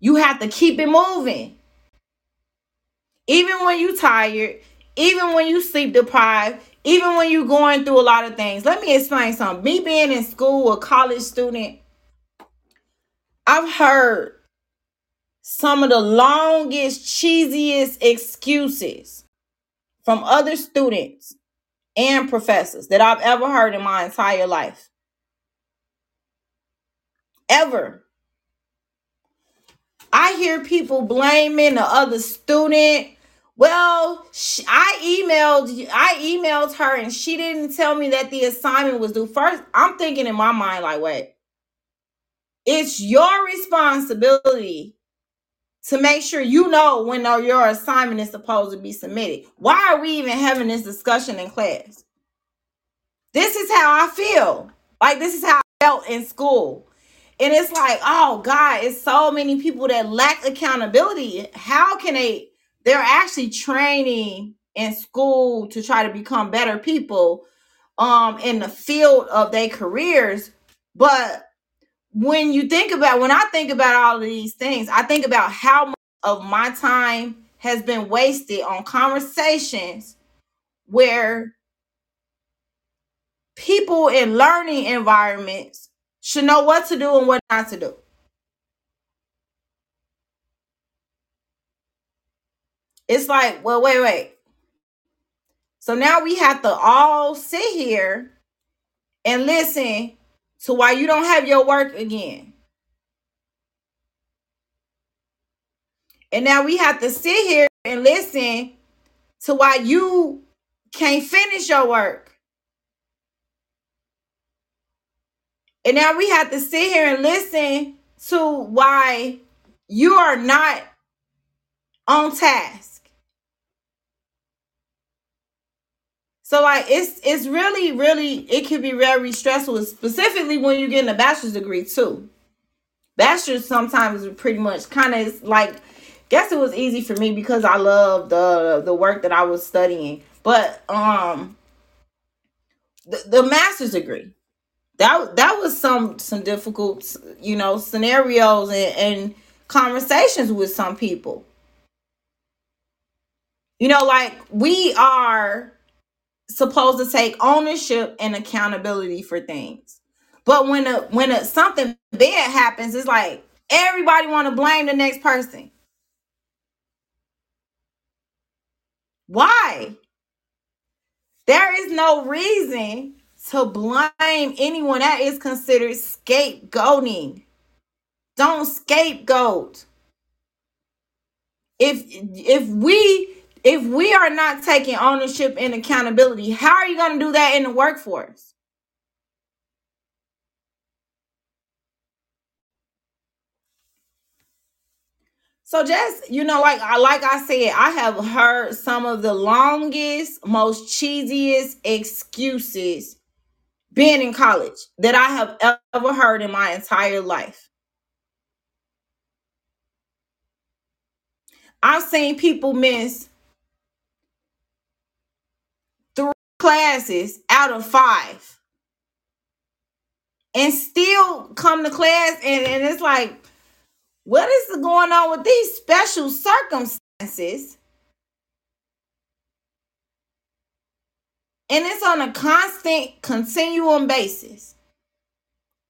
you have to keep it moving. Even when you're tired, even when you sleep deprived, even when you're going through a lot of things. Let me explain something. Me being in school, a college student, I've heard some of the longest, cheesiest excuses from other students and professors that I've ever heard in my entire life. Ever. I hear people blaming the other student. Well, I emailed I emailed her and she didn't tell me that the assignment was due. First, I'm thinking in my mind like, wait. It's your responsibility to make sure you know when your assignment is supposed to be submitted. Why are we even having this discussion in class? This is how I feel. Like this is how I felt in school. And it's like, oh God, it's so many people that lack accountability. How can they? They're actually training in school to try to become better people um in the field of their careers. But when you think about when I think about all of these things, I think about how much of my time has been wasted on conversations where people in learning environments should know what to do and what not to do. It's like, well, wait, wait. So now we have to all sit here and listen to why you don't have your work again. And now we have to sit here and listen to why you can't finish your work. And now we have to sit here and listen to why you are not on task. So like it's it's really really it can be very stressful, specifically when you're getting a bachelor's degree too. Bachelor's sometimes pretty much kind of like guess it was easy for me because I love the the work that I was studying. But um the, the master's degree that that was some some difficult you know scenarios and, and conversations with some people you know like we are supposed to take ownership and accountability for things. But when a when a something bad happens, it's like everybody want to blame the next person. Why? There is no reason to blame anyone that is considered scapegoating. Don't scapegoat. If if we if we are not taking ownership and accountability, how are you going to do that in the workforce? So just you know, like I like I said, I have heard some of the longest, most cheesiest excuses being in college that I have ever heard in my entire life. I've seen people miss three classes out of five and still come to class and, and it's like what is going on with these special circumstances? And it's on a constant continuum basis.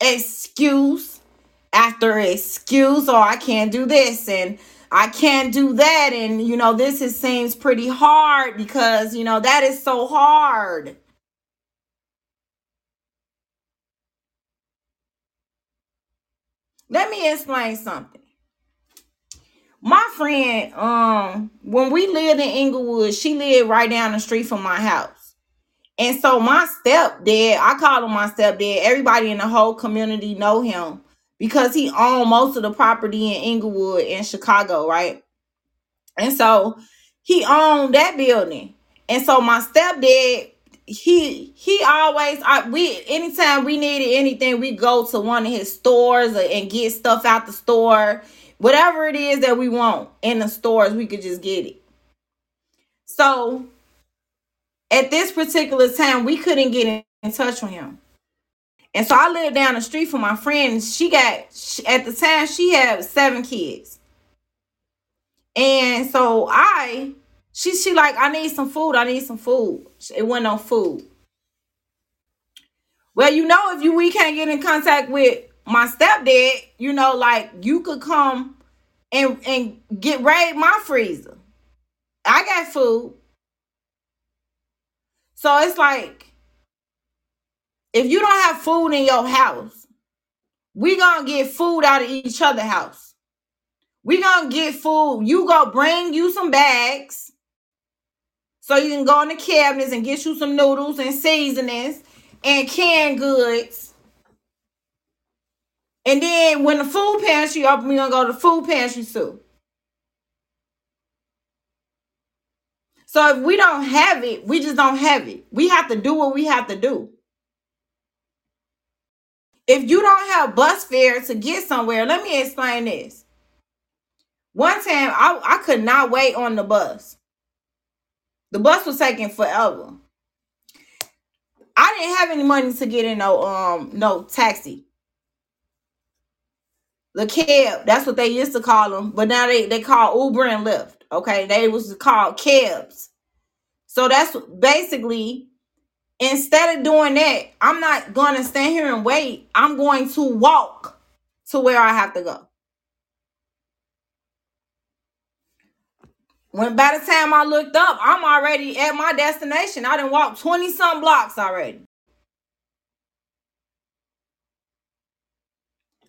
Excuse after excuse, or I can't do this and I can't do that. And, you know, this is, seems pretty hard because, you know, that is so hard. Let me explain something my friend, um, when we lived in Englewood, she lived right down the street from my house. And so my stepdad, I call him my stepdad. Everybody in the whole community know him because he owned most of the property in Englewood in Chicago, right? And so he owned that building. And so my stepdad, he he always I we anytime we needed anything, we go to one of his stores and get stuff out the store whatever it is that we want in the stores, we could just get it. So at this particular time, we couldn't get in touch with him. And so I lived down the street from my friend. She got, at the time, she had seven kids. And so I, she, she like, I need some food. I need some food. It went on food. Well, you know, if you we can't get in contact with my stepdad, you know, like you could come and and get raid my freezer. I got food. So it's like if you don't have food in your house, we gonna get food out of each other house. We gonna get food. You go bring you some bags so you can go in the cabinets and get you some noodles and seasonings and canned goods and then when the food pantry open, we're gonna go to the food pantry too. So if we don't have it, we just don't have it. We have to do what we have to do. If you don't have bus fare to get somewhere, let me explain this. One time I, I could not wait on the bus. The bus was taking forever. I didn't have any money to get in no um no taxi the cab. That's what they used to call them, but now they they call Uber and Lyft. Okay, they was called cabs. So that's basically instead of doing that, I'm not going to stand here and wait. I'm going to walk to where I have to go. When by the time I looked up, I'm already at my destination. I didn't walk 20 some blocks already.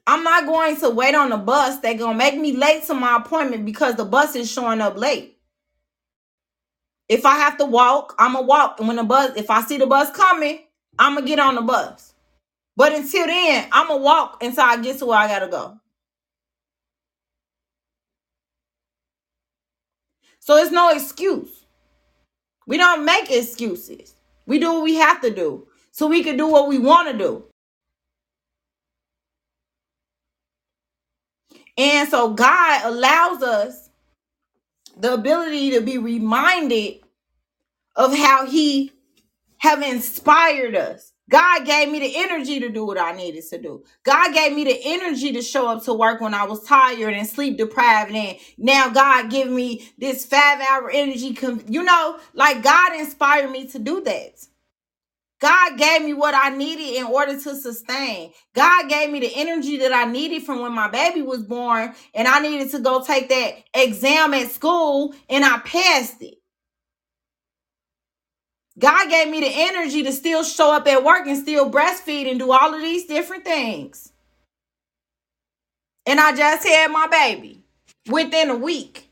I'm not going to wait on the bus. They're going to make me late to my appointment because the bus is showing up late. If I have to walk, I'm going to walk. And when the bus, if I see the bus coming, I'm going to get on the bus. But until then, I'm going to walk until I get to where I got to go. So it's no excuse. We don't make excuses. We do what we have to do so we can do what we want to do. And so God allows us the ability to be reminded of how he have inspired us. God gave me the energy to do what I needed to do. God gave me the energy to show up to work when I was tired and sleep deprived. And now God give me this five hour energy. You know, like God inspired me to do that. God gave me what I needed in order to sustain. God gave me the energy that I needed from when my baby was born, and I needed to go take that exam at school, and I passed it. God gave me the energy to still show up at work and still breastfeed and do all of these different things. And I just had my baby within a week.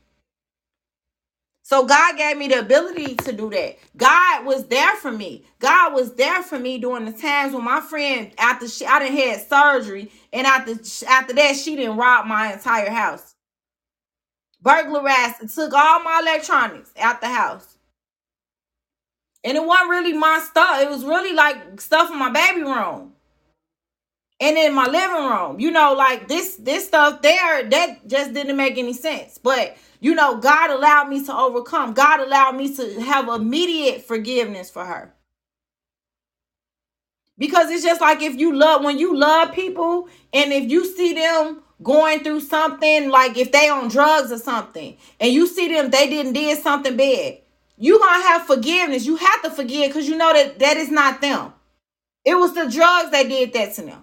So God gave me the ability to do that. God was there for me. God was there for me during the times when my friend after she I done had surgery and after after that she didn't rob my entire house. Burglarized and took all my electronics out the house. And it wasn't really my stuff. It was really like stuff in my baby room. And in my living room. You know, like this this stuff there that just didn't make any sense. But you know, God allowed me to overcome. God allowed me to have immediate forgiveness for her. Because it's just like if you love when you love people and if you see them going through something like if they on drugs or something and you see them they didn't did something bad you gonna have forgiveness you have to forgive because you know that that is not them it was the drugs that did that to them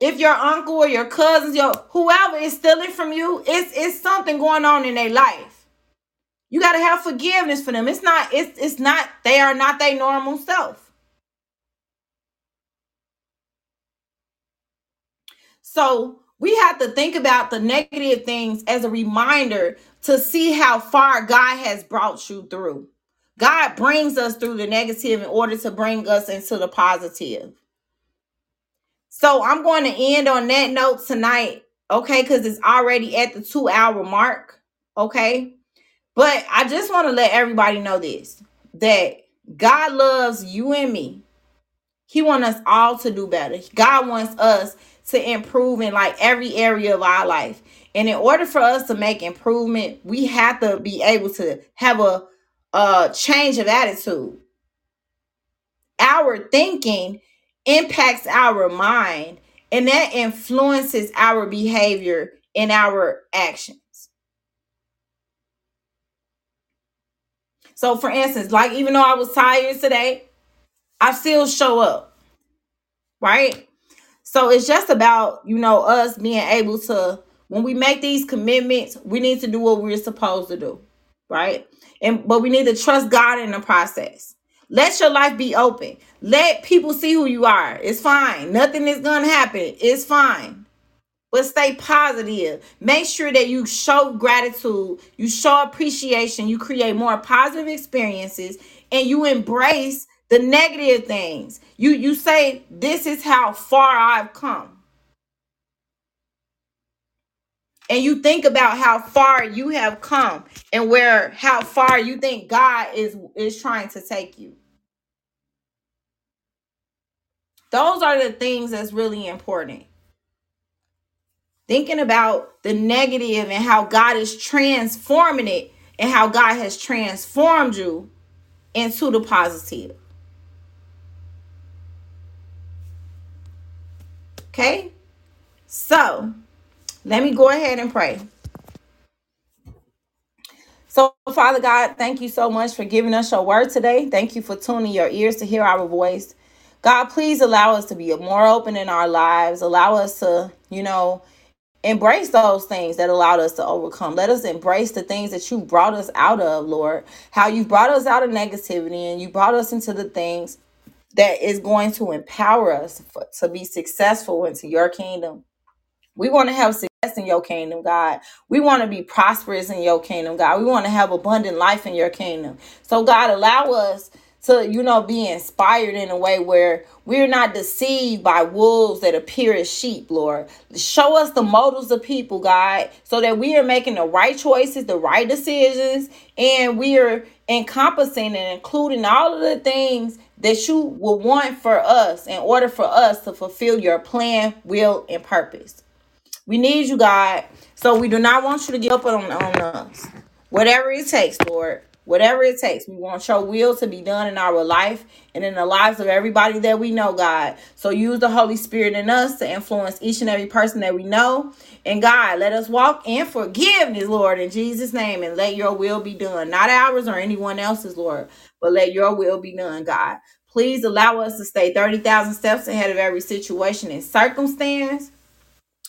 if your uncle or your cousins your whoever is stealing from you it's it's something going on in their life you got to have forgiveness for them it's not it's it's not they are not their normal self So we have to think about the negative things as a reminder to see how far God has brought you through. God brings us through the negative in order to bring us into the positive. So I'm going to end on that note tonight, okay? Because it's already at the two hour mark, okay? But I just want to let everybody know this that God loves you and me. He wants us all to do better. God wants us to improve in like every area of our life. And in order for us to make improvement, we have to be able to have a, a change of attitude. Our thinking impacts our mind, and that influences our behavior and our actions. So, for instance, like even though I was tired today, I still show up, right? So it's just about, you know, us being able to, when we make these commitments, we need to do what we're supposed to do, right? And but we need to trust God in the process. Let your life be open. Let people see who you are. It's fine. Nothing is gonna happen. It's fine. But stay positive. Make sure that you show gratitude, you show appreciation, you create more positive experiences, and you embrace the negative things. You you say this is how far I've come. And you think about how far you have come and where how far you think God is is trying to take you. Those are the things that's really important. Thinking about the negative and how God is transforming it and how God has transformed you into the positive. Okay? So, let me go ahead and pray. So, Father God, thank you so much for giving us your word today. Thank you for tuning your ears to hear our voice. God, please allow us to be more open in our lives. Allow us to, you know, embrace those things that allowed us to overcome. Let us embrace the things that you brought us out of, Lord. How you brought us out of negativity and you brought us into the things that is going to empower us for, to be successful into your kingdom. We want to have success in your kingdom, God. We want to be prosperous in your kingdom, God. We want to have abundant life in your kingdom. So, God, allow us to, you know, be inspired in a way where we're not deceived by wolves that appear as sheep, Lord. Show us the motives of people, God, so that we are making the right choices, the right decisions, and we are encompassing and including all of the things that you will want for us in order for us to fulfill your plan, will, and purpose. We need you, God. So we do not want you to give up on, on us. Whatever it takes, Lord. Whatever it takes. We want your will to be done in our life and in the lives of everybody that we know, God. So use the Holy Spirit in us to influence each and every person that we know. And God, let us walk in forgiveness, Lord, in Jesus' name, and let your will be done. Not ours or anyone else's, Lord, but let your will be done, God. Please allow us to stay 30,000 steps ahead of every situation and circumstance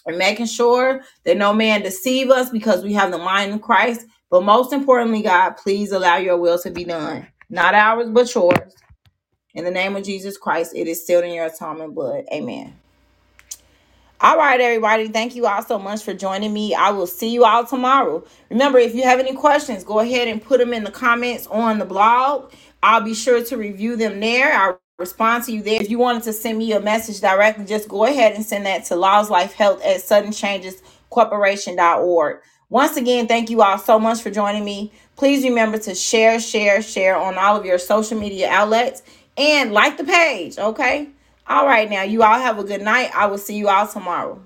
and making sure that no man deceive us because we have the mind of Christ But most importantly, God, please allow your will to be done. Not ours, but yours. In the name of Jesus Christ, it is sealed in your atonement blood. Amen. All right, everybody. Thank you all so much for joining me. I will see you all tomorrow. Remember, if you have any questions, go ahead and put them in the comments on the blog. I'll be sure to review them there. I'll respond to you there. If you wanted to send me a message directly, just go ahead and send that to Laws Life Health at suddenchangescorporation.org. Once again, thank you all so much for joining me. Please remember to share, share, share on all of your social media outlets and like the page, okay? All right, now, you all have a good night. I will see you all tomorrow.